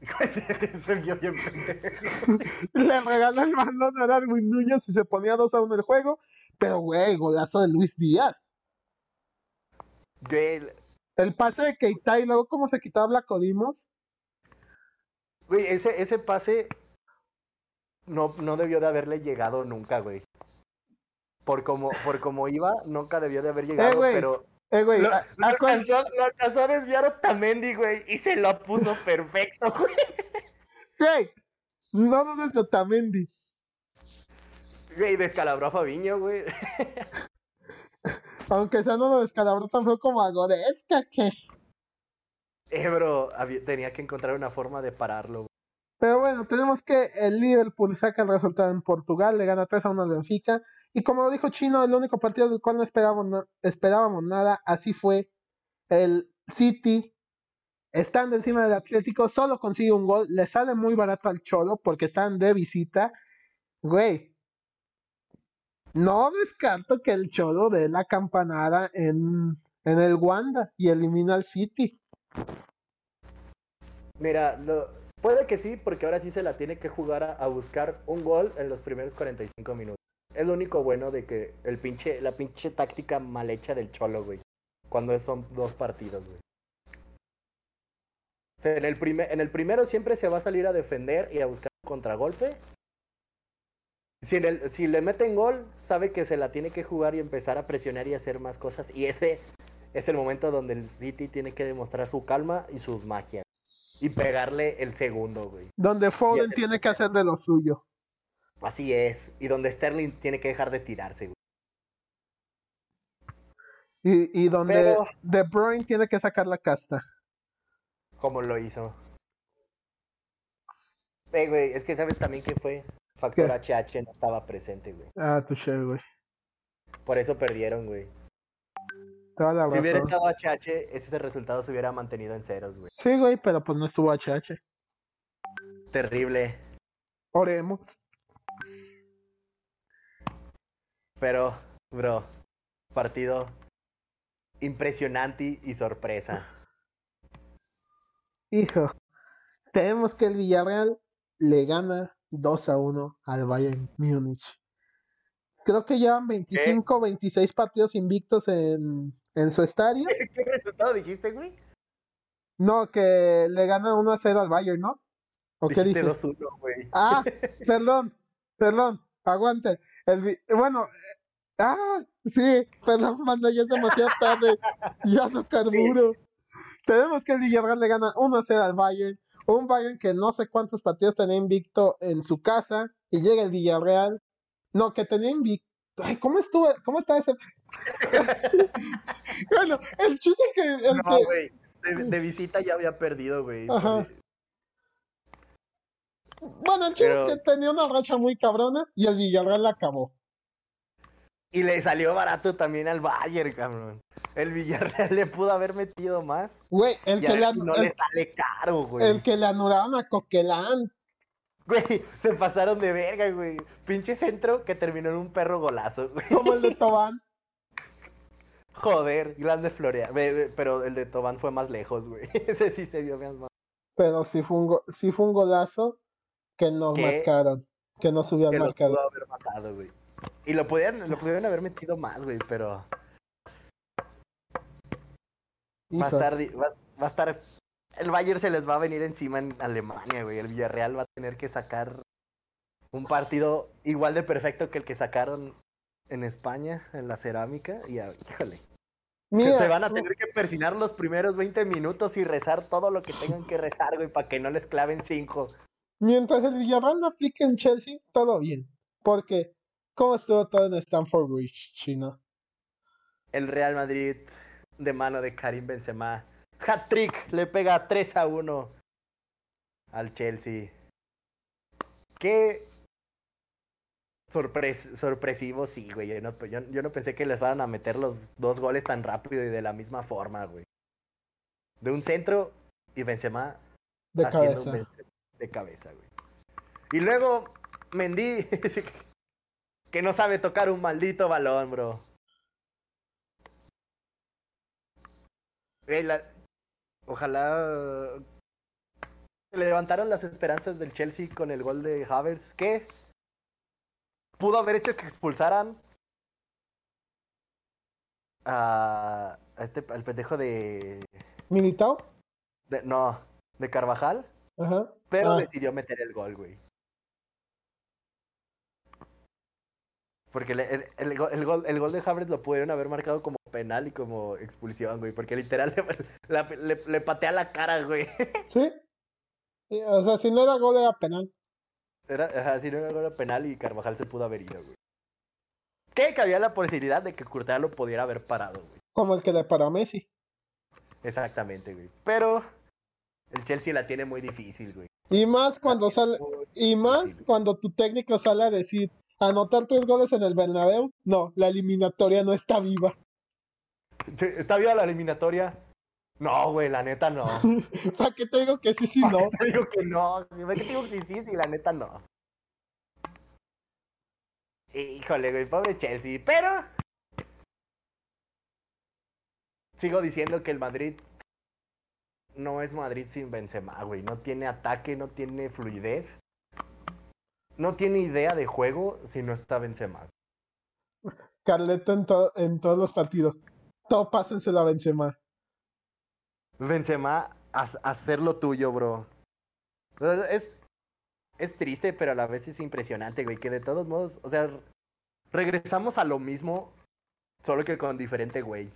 se vio bien pendejo. le regaló el balón a Darwin Núñez y se ponía 2 a 1 el juego. Pero, güey, golazo de Luis Díaz. El pase de Keita y luego cómo se quitaba Blacodimos. Güey, ese, ese pase no, no debió de haberle llegado nunca, güey. Por como, por como iba, nunca debió de haber llegado, güey, pero Eh, güey, lo, a- lo a alcanzó, lo alcanzó a desviar Otamendi, güey, y se lo puso perfecto, güey. güey, no dudes de Otamendi. Güey, descalabró a Fabiño, güey. Aunque sea no lo descalabró tan feo como a Goretzka, que... Eh, bro, había- tenía que encontrar una forma de pararlo, güey. Pero bueno, tenemos que el Liverpool saca el resultado en Portugal, le gana 3 a 1 al Benfica. Y como lo dijo Chino, el único partido del cual no esperábamos, na- esperábamos nada, así fue. El City, estando encima del Atlético, solo consigue un gol, le sale muy barato al Cholo porque están de visita. Güey, no descarto que el Cholo dé la campanada en, en el Wanda y elimina al City. Mira, lo- puede que sí, porque ahora sí se la tiene que jugar a, buscar un gol en los primeros 45 minutos. Es lo único bueno de que el pinche, la pinche táctica mal hecha del Cholo, güey. Cuando son dos partidos, güey. En el, primer, en el primero siempre se va a salir a defender y a buscar un contragolpe. Si, en el- si le meten gol, sabe que se la tiene que jugar y empezar a presionar y hacer más cosas. Y ese es el momento donde el City tiene que demostrar su calma y sus magias. Y pegarle el segundo, güey. Donde Foden tiene que hacer de lo suyo. Así es. Y donde Sterling tiene que dejar de tirarse, güey. Y, y donde Pero- De Bruyne tiene que sacar la casta. Como lo hizo. Eh, güey, es que sabes también que fue. Factor ¿Qué? HH no estaba presente, güey. Ah, touché, güey. Por eso perdieron, güey. Toda la Si hubiera estado HH, ese resultado se hubiera mantenido en ceros, güey. Sí, güey, pero pues no estuvo HH. Terrible. Oremos. Pero, bro, partido impresionante y sorpresa. Hijo, tenemos que el Villarreal le gana 2 a 1 al Bayern Múnich. Creo que llevan 25 26 partidos invictos en, en su estadio. ¿Qué resultado dijiste, güey? No, que le gana 1 a 0 al Bayern, ¿no? ¿O qué dije? 2-1, güey. Ah, perdón, perdón, aguante. El, bueno, eh, ah, sí, perdón, manda, ya es demasiado tarde. Ya no carburo. Tenemos que el Villarreal le gana 1 a 0 al Bayern. Un Bayern que no sé cuántos partidos tenía invicto en su casa. Y llega el Villarreal. No, que tenía invicto. Ay, ¿cómo estuvo? ¿Cómo está ese? bueno, el chiste que. El No, que güey. De, de visita ya había perdido, güey. Ajá. bueno, el chiste Pero- es que tenía una racha muy cabrona. Y el Villarreal la acabó. Y le salió barato también al Bayern, cabrón. El Villarreal le pudo haber metido más. Güey, el que, le, no el, le sale caro, güey. el que le anularon a Coquelán. Güey, se pasaron de verga, güey. Pinche centro que terminó en un perro golazo, güey. Como el de Tobán. Joder, grande florea. Pero el de Tobán fue más lejos, güey. Ese sí se vio más. Pero sí fue un, go- sí fue un golazo que no ¿Qué? marcaron. Que no subían Que lo marcado. pudo haber matado, güey. Y lo pudieron, lo pudieron haber metido más, güey, pero va a estar, va, va a estar, el Bayern se les va a venir encima en Alemania, güey. El Villarreal va a tener que sacar un partido igual de perfecto que el que sacaron en España, en la cerámica, y ah, híjole. Mira, se van a tener que persinar los primeros 20 minutos y rezar todo lo que tengan que rezar, güey, para que no les claven cinco. mientras el Villarreal no aplique en Chelsea, todo bien. Porque, ¿cómo estuvo todo en Stamford Bridge, chino? El Real Madrid de mano de Karim Benzema. Hat-trick, le pega 3 a 1 al Chelsea. Qué sorpres- sorpresivo, sí, güey. Yo no, yo, yo no pensé que les fueran a meter los dos goles tan rápido y de la misma forma, güey. De un centro y Benzema De haciendo un cabeza. Benzema de cabeza, güey. Y luego Mendy, que no sabe tocar un maldito balón, bro. La- Ojalá se le levantaron las esperanzas del Chelsea con el gol de Havertz, que pudo haber hecho que expulsaran a, a este al pendejo de, ¿Militao? de- no, de Carvajal, Ajá. pero Ah. decidió meter el gol, güey. Porque el, el go- el gol, el gol de Havertz lo pudieron haber marcado como penal y como expulsión, güey. Porque literal le, la- le- le patea la cara, güey. ¿Sí? Y, O sea, si no era gol, era penal. Era, ajá, si no era gol, era penal y Carvajal se pudo haber ido, güey. Que que había la posibilidad de que Courtois lo pudiera haber parado, güey. Como el que le paró a Messi. Exactamente, güey. Pero el Chelsea la tiene muy difícil, güey. Y más cuando sale, y más difícil. cuando tu técnico sale a decir, anotar tres goles en el Bernabéu, no, la eliminatoria no está viva. ¿Está viva la eliminatoria? No, güey, la neta no. ¿Para qué te digo que sí, sí, no? Te digo que no. ¿Por qué te digo que sí, sí, sí? La neta no. Híjole, güey, pobre Chelsea. Pero. Sigo diciendo que el Madrid no es Madrid sin Benzema, güey. No tiene ataque, no tiene fluidez. No tiene idea de juego si no está Benzema. Carleto en, to- en todos los partidos. Todo pásenselo a Benzema. Benzema, haz, hacer lo tuyo, bro. Es, es triste, pero a la vez es impresionante, güey, que de todos modos, o sea, regresamos a lo mismo, solo que con diferente güey.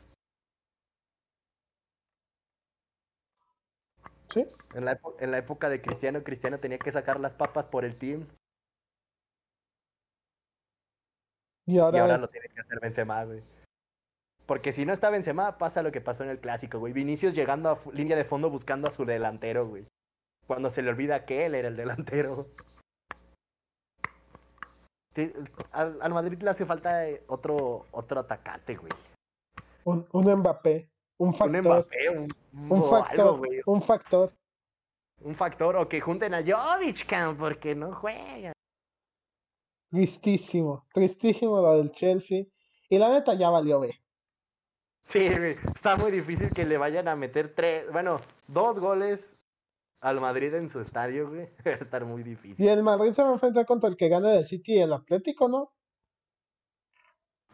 Sí. En la, epo- en la época de Cristiano, Cristiano tenía que sacar las papas por el team Y y ahora, lo tiene que hacer Benzema, güey. Porque si no está Benzema, pasa lo que pasó en el clásico, güey. Vinicius llegando a línea de fondo buscando a su delantero, güey. Cuando se le olvida que él era el delantero. Te- Al, al Madrid le hace falta eh, otro, otro atacante, güey. un, un Mbappé, un Un factor, Mbappé, un, un factor, algo, güey. un factor. Un factor, o que junten a Jovic, porque no juega. Tristísimo, tristísimo lo del Chelsea. Y la neta ya valió B. Sí, güey, está muy difícil que le vayan a meter tres, bueno, dos goles al Madrid en su estadio, güey. Va a estar muy difícil. Y el Madrid se va a enfrentar contra el que gane del City y el Atlético, ¿no?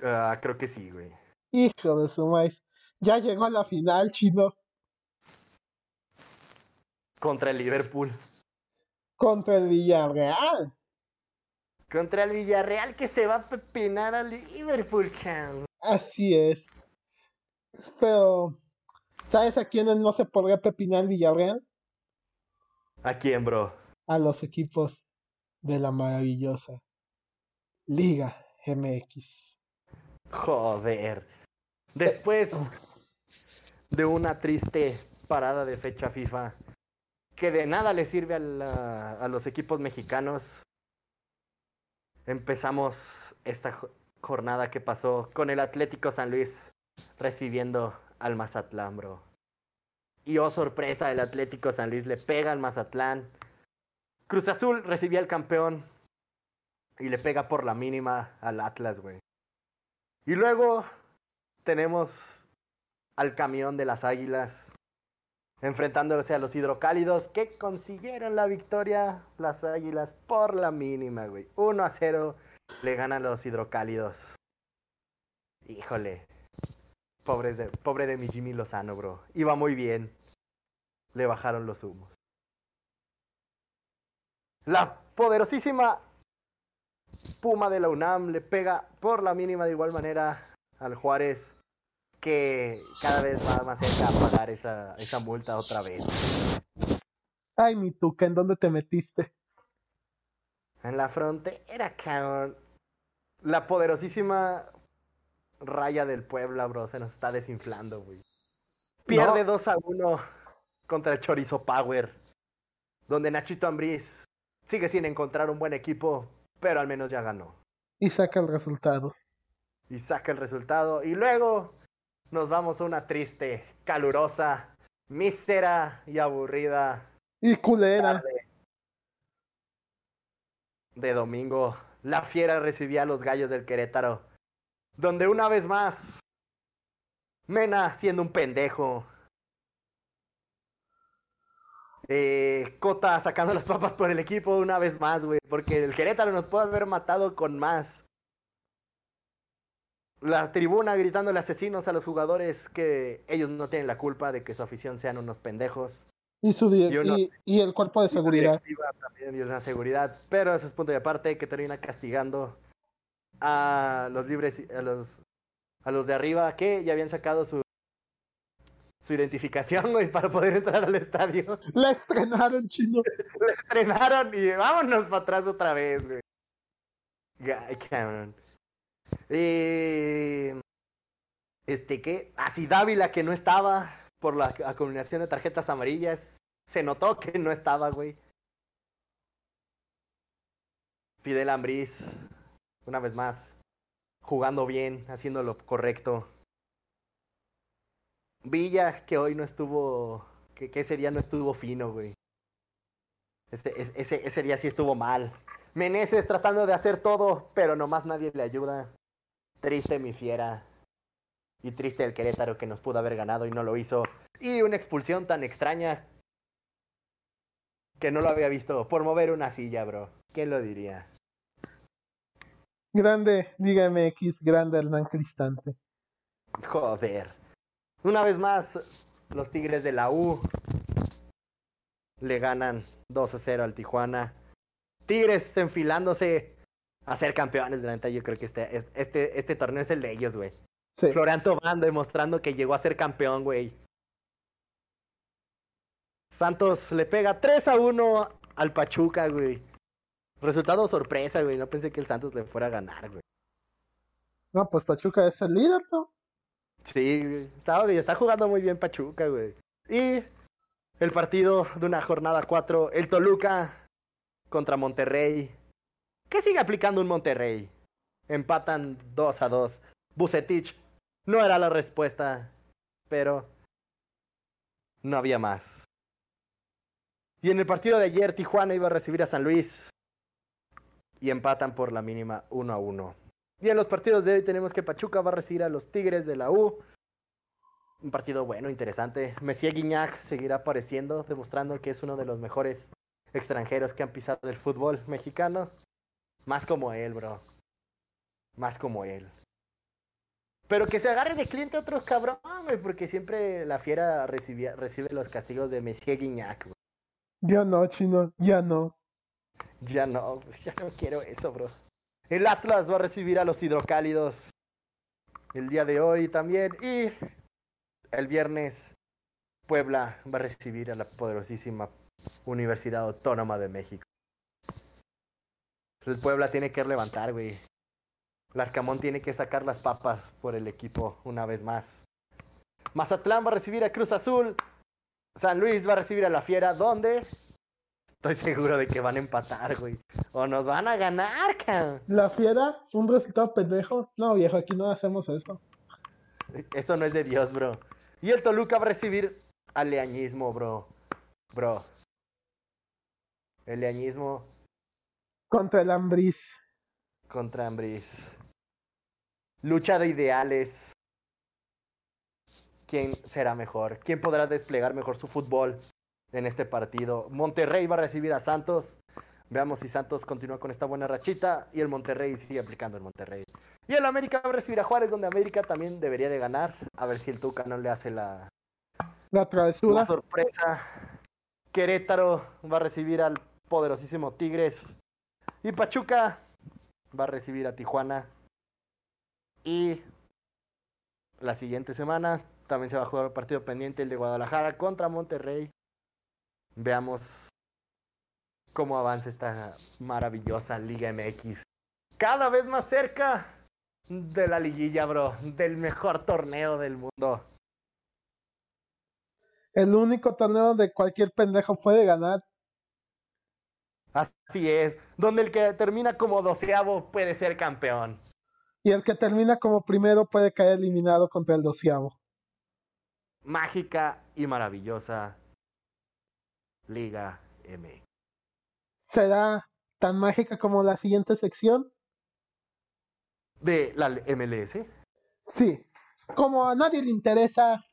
Ah, creo que sí, güey. Hijo de su maíz. Ya llegó a la final, chino, Contra el Liverpool. contra el Villarreal. Contra el Villarreal que se va a pepinar al Liverpool, cabrón. Así es. Pero, ¿sabes a quiénes no se podría pepinar el Villarreal? ¿A quién, bro? A los equipos de la maravillosa Liga MX. Joder. Después de una triste parada de fecha FIFA que de nada le sirve a, la- a los equipos mexicanos, empezamos esta jo- jornada que pasó con el Atlético San Luis recibiendo al Mazatlán, bro. Y oh sorpresa, el Atlético San Luis le pega al Mazatlán. Cruz Azul recibía al campeón y le pega por la mínima al Atlas, güey. Y luego tenemos al camión de las águilas enfrentándose a los hidrocálidos que consiguieron la victoria las águilas por la mínima, güey. 1 a 0 le ganan los hidrocálidos. Híjole. Pobres de, pobre de mi Jimmy Lozano, bro. Iba muy bien. Le bajaron los humos. La poderosísima Puma de la UNAM le pega por la mínima de igual manera al Juárez, que cada vez va más cerca a pagar esa, esa multa otra vez. Ay, mi tuca, ¿en dónde te metiste? En la frontera, cabrón. La poderosísima raya del Puebla, bro, se nos está desinflando, güey. Pierde 2 a 1 contra el Chorizo Power, donde Nachito Ambriz sigue sin encontrar un buen equipo, pero al menos ya ganó. Y saca el resultado. y saca el resultado. Y luego nos vamos a una triste, calurosa, mísera y aburrida Y culera. tarde de domingo. La fiera recibía a los gallos del Querétaro, donde una vez más, Mena siendo un pendejo. Eh, Cota sacando las papas por el equipo una vez más, güey, porque el Querétaro nos puede haber matado con más. La tribuna gritándole asesinos a los jugadores que ellos no tienen la culpa de que su afición sean unos pendejos. Y, su y uno- y, y el cuerpo de la seguridad. también y una seguridad, pero eso es punto de aparte que termina castigando a los libres, a los, a los de arriba que ya habían sacado su, su identificación, güey, para poder entrar al estadio. La estrenaron, chino. Lo estrenaron y vámonos para atrás otra vez, güey. Ay, cabrón. Eh, este, ¿qué? Así Dávila que no estaba por la acumulación de tarjetas amarillas. Se notó que no estaba, güey. Fidel Ambriz, una vez más, jugando bien, haciendo lo correcto. Villa, que hoy no estuvo, que, ese día no estuvo fino, güey. Ese, es- ese, ese día sí estuvo mal. Meneses tratando de hacer todo, pero nomás nadie le ayuda. Triste mi fiera. Y triste el Querétaro que nos pudo haber ganado y no lo hizo. Y una expulsión tan extraña que no lo había visto por mover una silla, bro. ¿Quién lo diría? Grande Liga MX, grande Hernán Cristante. Joder. Una vez más, los Tigres de la U le ganan 2 a 0 al Tijuana. Tigres enfilándose a ser campeones, de la neta. Yo creo que este, este, este torneo es el de ellos, güey. Sí. Florian Tobán demostrando que llegó a ser campeón, güey. Santos le pega 3 a 1 al Pachuca, güey. Resultado sorpresa, güey. No pensé que el Santos le fuera a ganar, güey. No, pues Pachuca es el líder, ¿no? Sí, güey. Está, está jugando muy bien Pachuca, güey. Y el partido de una jornada 4, el Toluca contra Monterrey. ¿Qué sigue aplicando un Monterrey? Empatan 2 a 2. Bucetich no era la respuesta, pero no había más. Y en el partido de ayer, Tijuana iba a recibir a San Luis y empatan por la mínima 1 a 1. Y en los partidos de hoy tenemos que Pachuca va a recibir a los Tigres de la U. Un partido bueno, interesante. Messier Guignac seguirá apareciendo, demostrando que es uno de los mejores extranjeros que han pisado el fútbol mexicano. Más como él, bro. Más como él. Pero que se agarre de cliente a otros cabrón, güey, porque siempre la fiera recibía, recibe los castigos de Messier Guignac, güey. Ya no, chino, ya no. Ya no, ya no quiero eso, bro. El Atlas va a recibir a los hidrocálidos el día de hoy también. Y el viernes, Puebla va a recibir a la poderosísima Universidad Autónoma de México. El Puebla tiene que levantar, güey. El Arcamón tiene que sacar las papas por el equipo una vez más. Mazatlán va a recibir a Cruz Azul. San Luis va a recibir a la Fiera. ¿Dónde? Estoy seguro de que van a empatar, güey. O nos van a ganar, cabrón. La fiera, un resultado pendejo. No, viejo, aquí no hacemos esto. Eso no es de Dios, bro. Y el Toluca va a recibir al leañismo, bro. Bro. El leañismo Contra el Ambris. contra Ambris. Lucha de ideales. ¿Quién será mejor? ¿Quién podrá desplegar mejor su fútbol en este partido? Monterrey va a recibir a Santos. Veamos si Santos continúa con esta buena rachita y el Monterrey sigue aplicando el Monterrey. Y el América va a recibir a Juárez, donde América también debería de ganar. A ver si el Tuca no le hace la, La travesura. la sorpresa. Querétaro va a recibir al poderosísimo Tigres. Y Pachuca va a recibir a Tijuana. Y la siguiente semana también se va a jugar el partido pendiente, el de Guadalajara contra Monterrey. Veamos cómo avanza esta maravillosa Liga MX. Cada vez más cerca de la liguilla, bro. Del mejor torneo del mundo. El único torneo de cualquier pendejo puede ganar. Así es, donde el que termina como doceavo puede ser campeón. Y el que termina como primero puede caer eliminado contra el doceavo. Mágica y maravillosa Liga MX. ¿Será tan mágica como la siguiente sección? De la MLS. Sí. Como a nadie le interesa,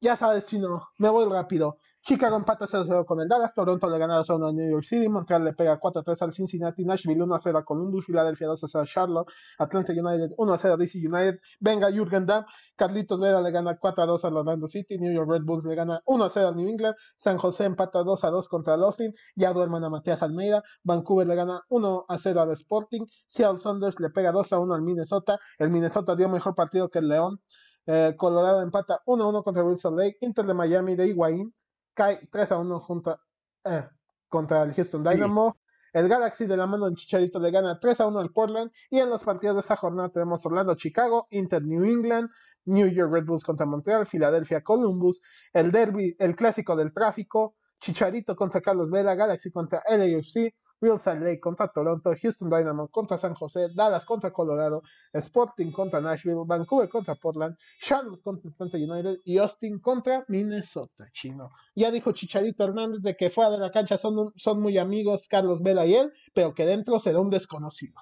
ya sabes, chino, me voy rápido. Chicago empata 0-0 con el Dallas, Toronto le gana 2-1 a New York City, Montreal le pega 4-3 al Cincinnati, Nashville 1-0 a Columbus, Philadelphia 2-0 a Charlotte, Atlanta United 1-0 a DC United, venga Jürgen Damm, Carlitos Vera le gana 4-2 al Orlando City, New York Red Bulls le gana 1-0 al New England, San José empata 2-2 contra el Austin, ya duerman a Matías Almeida, Vancouver le gana 1-0 al Sporting, Seattle Saunders le pega 2-1 al Minnesota, el Minnesota dio mejor partido que el León, eh, Colorado empata 1-1 contra Wilson Lake. Inter de Miami de Higuaín cae 3-1 junto, eh, contra el Houston Sí. Dynamo. El Galaxy de la mano de Chicharito le gana 3-1 al Portland. Y en los partidos de esa jornada tenemos Orlando, Chicago, Inter, New England, New York Red Bulls contra Montreal, Filadelfia, Columbus, el derby, el clásico del tráfico, Chicharito contra Carlos Vela, Galaxy contra LAFC, Wilson Lake contra Toronto, Houston Dynamo contra San José, Dallas contra Colorado, Sporting contra Nashville, Vancouver contra Portland, Charlotte contra Atlanta United y Austin contra Minnesota, chino. Ya dijo Chicharito Hernández de que fuera de la cancha son, un- son muy amigos Carlos Vela y él, pero que dentro será un desconocido.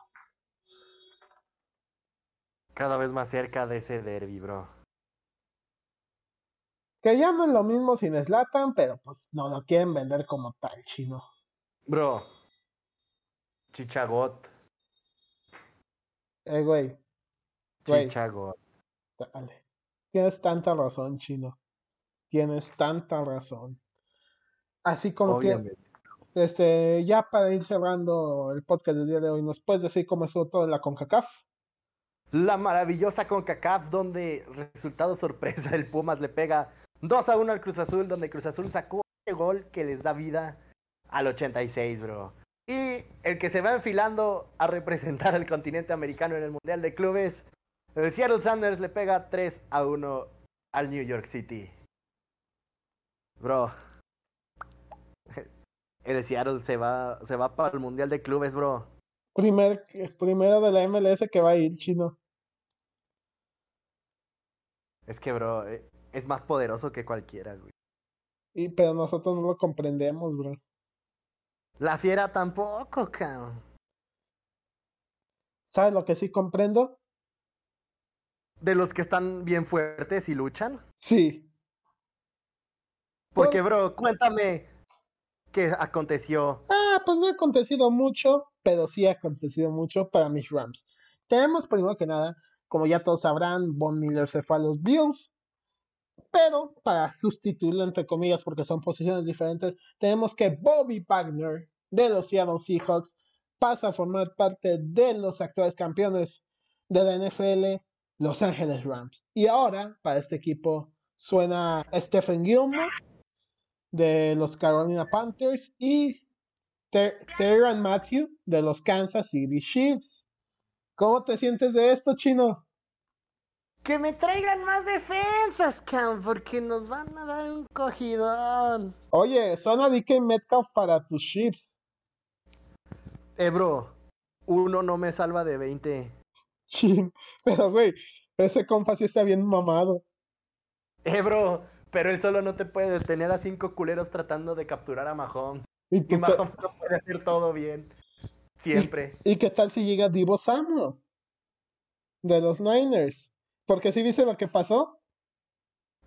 Cada vez más cerca de ese derby, bro. Que ya no es lo mismo sin Slatan, pero pues no lo quieren vender como tal, chino. Bro. Chichagot. Eh, güey. Chichagot. dale. Tienes tanta razón, chino. Tienes tanta razón. Así como que este, ya para ir cerrando el podcast del día de hoy, ¿nos puedes decir cómo estuvo todo en la CONCACAF? La maravillosa CONCACAF, donde resultado sorpresa, el Pumas le pega 2 a 1 al Cruz Azul, donde Cruz Azul sacó el gol que les da vida al 86, bro. Y el que se va enfilando a representar al continente americano en el Mundial de Clubes, el Seattle Sanders le pega 3 a 1 al New York City. Bro. El Seattle se va, se va para el Mundial de Clubes, bro. Primer, primero de la MLS que va a ir, chino. Es que, bro, eh, es más poderoso que cualquiera, güey. Y, pero nosotros no lo comprendemos, bro. La fiera tampoco, cabrón. ¿Sabes lo que sí comprendo? De los que están bien fuertes y luchan. Sí. Porque, bro, cuéntame qué aconteció. Ah, pues no ha acontecido mucho, pero sí ha acontecido mucho para mis Rams. Tenemos primero que nada, como ya todos sabrán, Von Miller se fue a los Bills. Pero para sustituirlo, entre comillas, porque son posiciones diferentes, tenemos que Bobby Wagner de los Seattle Seahawks pasa a formar parte de los actuales campeones de la NFL, Los Angeles Rams. Y ahora, para este equipo, suena Stephen Gilmore de los Carolina Panthers y Ter Terran Matthew de los Kansas City Chiefs. ¿Cómo te sientes de esto, chino? Que me traigan más defensas, Cam, porque nos van a dar un cogidón. Oye, suena DK Metcalf para tus Chiefs. Eh, bro, uno no me salva de 20. Chin, pero güey, ese compa sí está bien mamado. Eh, bro, pero él solo no te puede detener a cinco culeros tratando de capturar a Mahomes. ¿Y, Mahomes no puede hacer todo bien. Siempre. ¿Y qué tal si llega Divo Samuel? De los Niners. Porque si viste lo que pasó,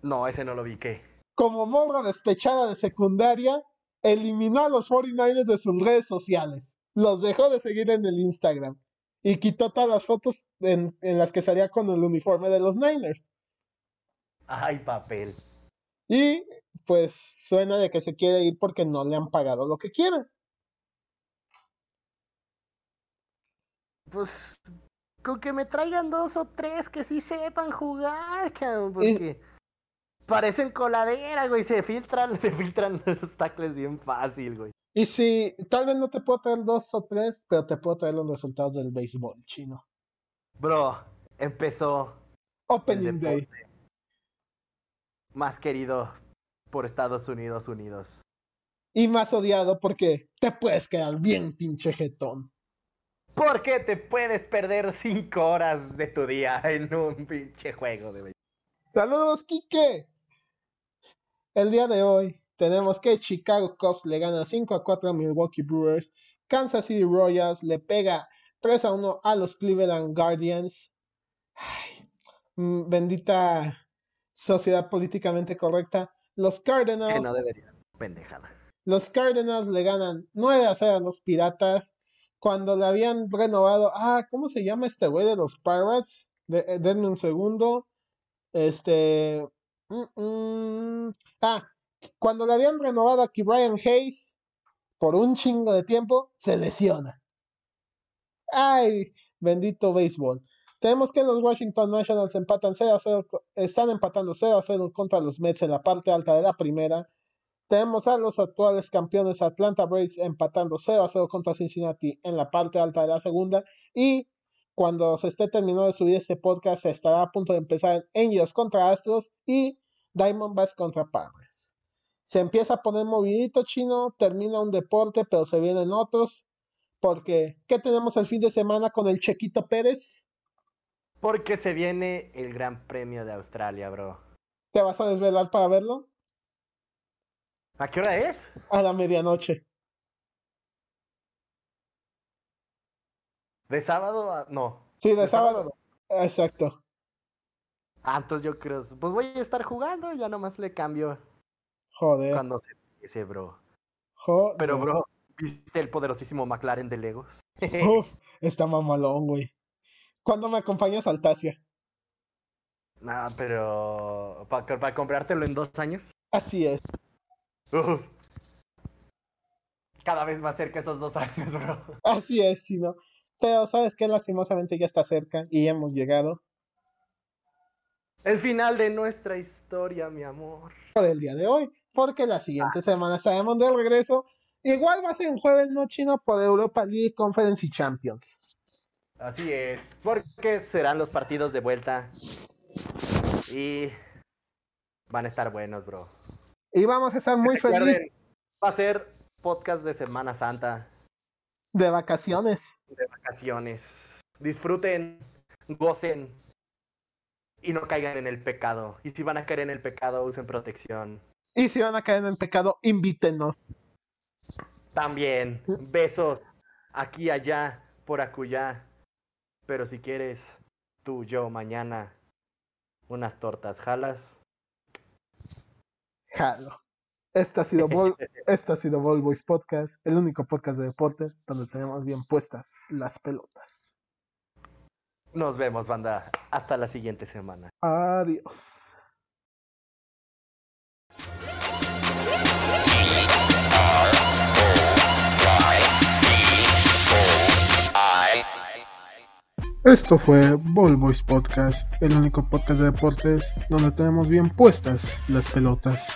No, ese no lo vi, ¿qué? como morra despechada de secundaria, eliminó a los 49ers de sus redes sociales. Los dejó de seguir en el Instagram. Y quitó todas las fotos en, en las que salía con el uniforme de los Niners. Ay, papel. Y pues suena de que se quiere ir porque no le han pagado lo que quieren. Pues con que me traigan dos o tres que sí sepan jugar, cabrón, porque parecen coladera, güey, se filtran, se filtran los tackles bien fácil, güey. Y si tal vez no te puedo traer dos o tres, pero te puedo traer los resultados del béisbol chino. Bro, empezó Opening Day. más querido por Estados Unidos Unidos. Y más odiado porque te puedes quedar bien pinche jetón. ¿Por qué te puedes perder cinco horas de tu día en un pinche juego de béisbol? Saludos, Kike. El día de hoy tenemos que Chicago Cubs le gana 5 a 4 a Milwaukee Brewers. Kansas City Royals le pega 3 a 1 a los Cleveland Guardians. Ay, mm, bendita sociedad políticamente correcta. Los Cardinals Que no deberías, pendejada. Los Cardinals le ganan 9 a 0 a los Piratas. Cuando le habían renovado. Ah, ¿cómo se llama este güey de los Pirates? De, eh, denme un segundo. Este. mm, mm, ah, cuando le habían renovado aquí Brian Hayes por un chingo de tiempo, se lesiona. Ay, bendito béisbol. Tenemos que los Washington Nationals empatan 0 a 0, co- están empatando 0 a 0 contra los Mets en la parte alta de la primera. Tenemos a los actuales campeones Atlanta Braves empatando 0 a 0 contra Cincinnati en la parte alta de la segunda. Y cuando se esté terminando de subir este podcast, estará a punto de empezar Angels contra Astros y Diamondbacks contra Padres. Se empieza a poner movidito chino, termina un deporte, pero se vienen otros. Porque, ¿qué tenemos el fin de semana con el Chequito Pérez? Porque se viene el Gran Premio de Australia, bro. ¿Te vas a desvelar para verlo? ¿A qué hora es? A la medianoche. ¿De sábado a.? No. Sí, de, ¿De sábado. Exacto. Ah, entonces yo creo. Pues voy a estar jugando, ya nomás le cambio Joder. cuando se empiece, bro. joder. Pero, bro, ¿viste el poderosísimo McLaren de Legos? Uf, está mamalón, güey. ¿Cuándo me acompañas al Tasia? nah, pero. ¿Para comprártelo en dos años? Así es. Cada vez más cerca esos dos años, bro. Así es, Chino. Pero sabes que lastimosamente ya está cerca y hemos llegado El final de nuestra historia, mi amor. por el día de hoy, porque la siguiente semana estaremos de regreso. Igual va a ser en jueves, no chino, por Europa League Conference y Champions. Así es. Porque serán los partidos de vuelta. Y van a estar buenos, bro. Y vamos a estar muy felices Va a ser podcast de Semana Santa, de vacaciones. de vacaciones. Disfruten, gocen y no caigan en el pecado. Y si van a caer en el pecado, usen protección. Y si van a caer en el pecado, invítenos. También, besos aquí, allá, por acullá. Pero si quieres, tú, yo, mañana, unas tortas jalas. Jalo. Este ha sido Ball, este ha sido Ball Boys Podcast, el único podcast de deporte donde tenemos bien puestas las pelotas. Nos vemos, banda. Hasta la siguiente semana. Adiós. Esto fue Ball Boys Podcast, el único podcast de deportes donde tenemos bien puestas las pelotas.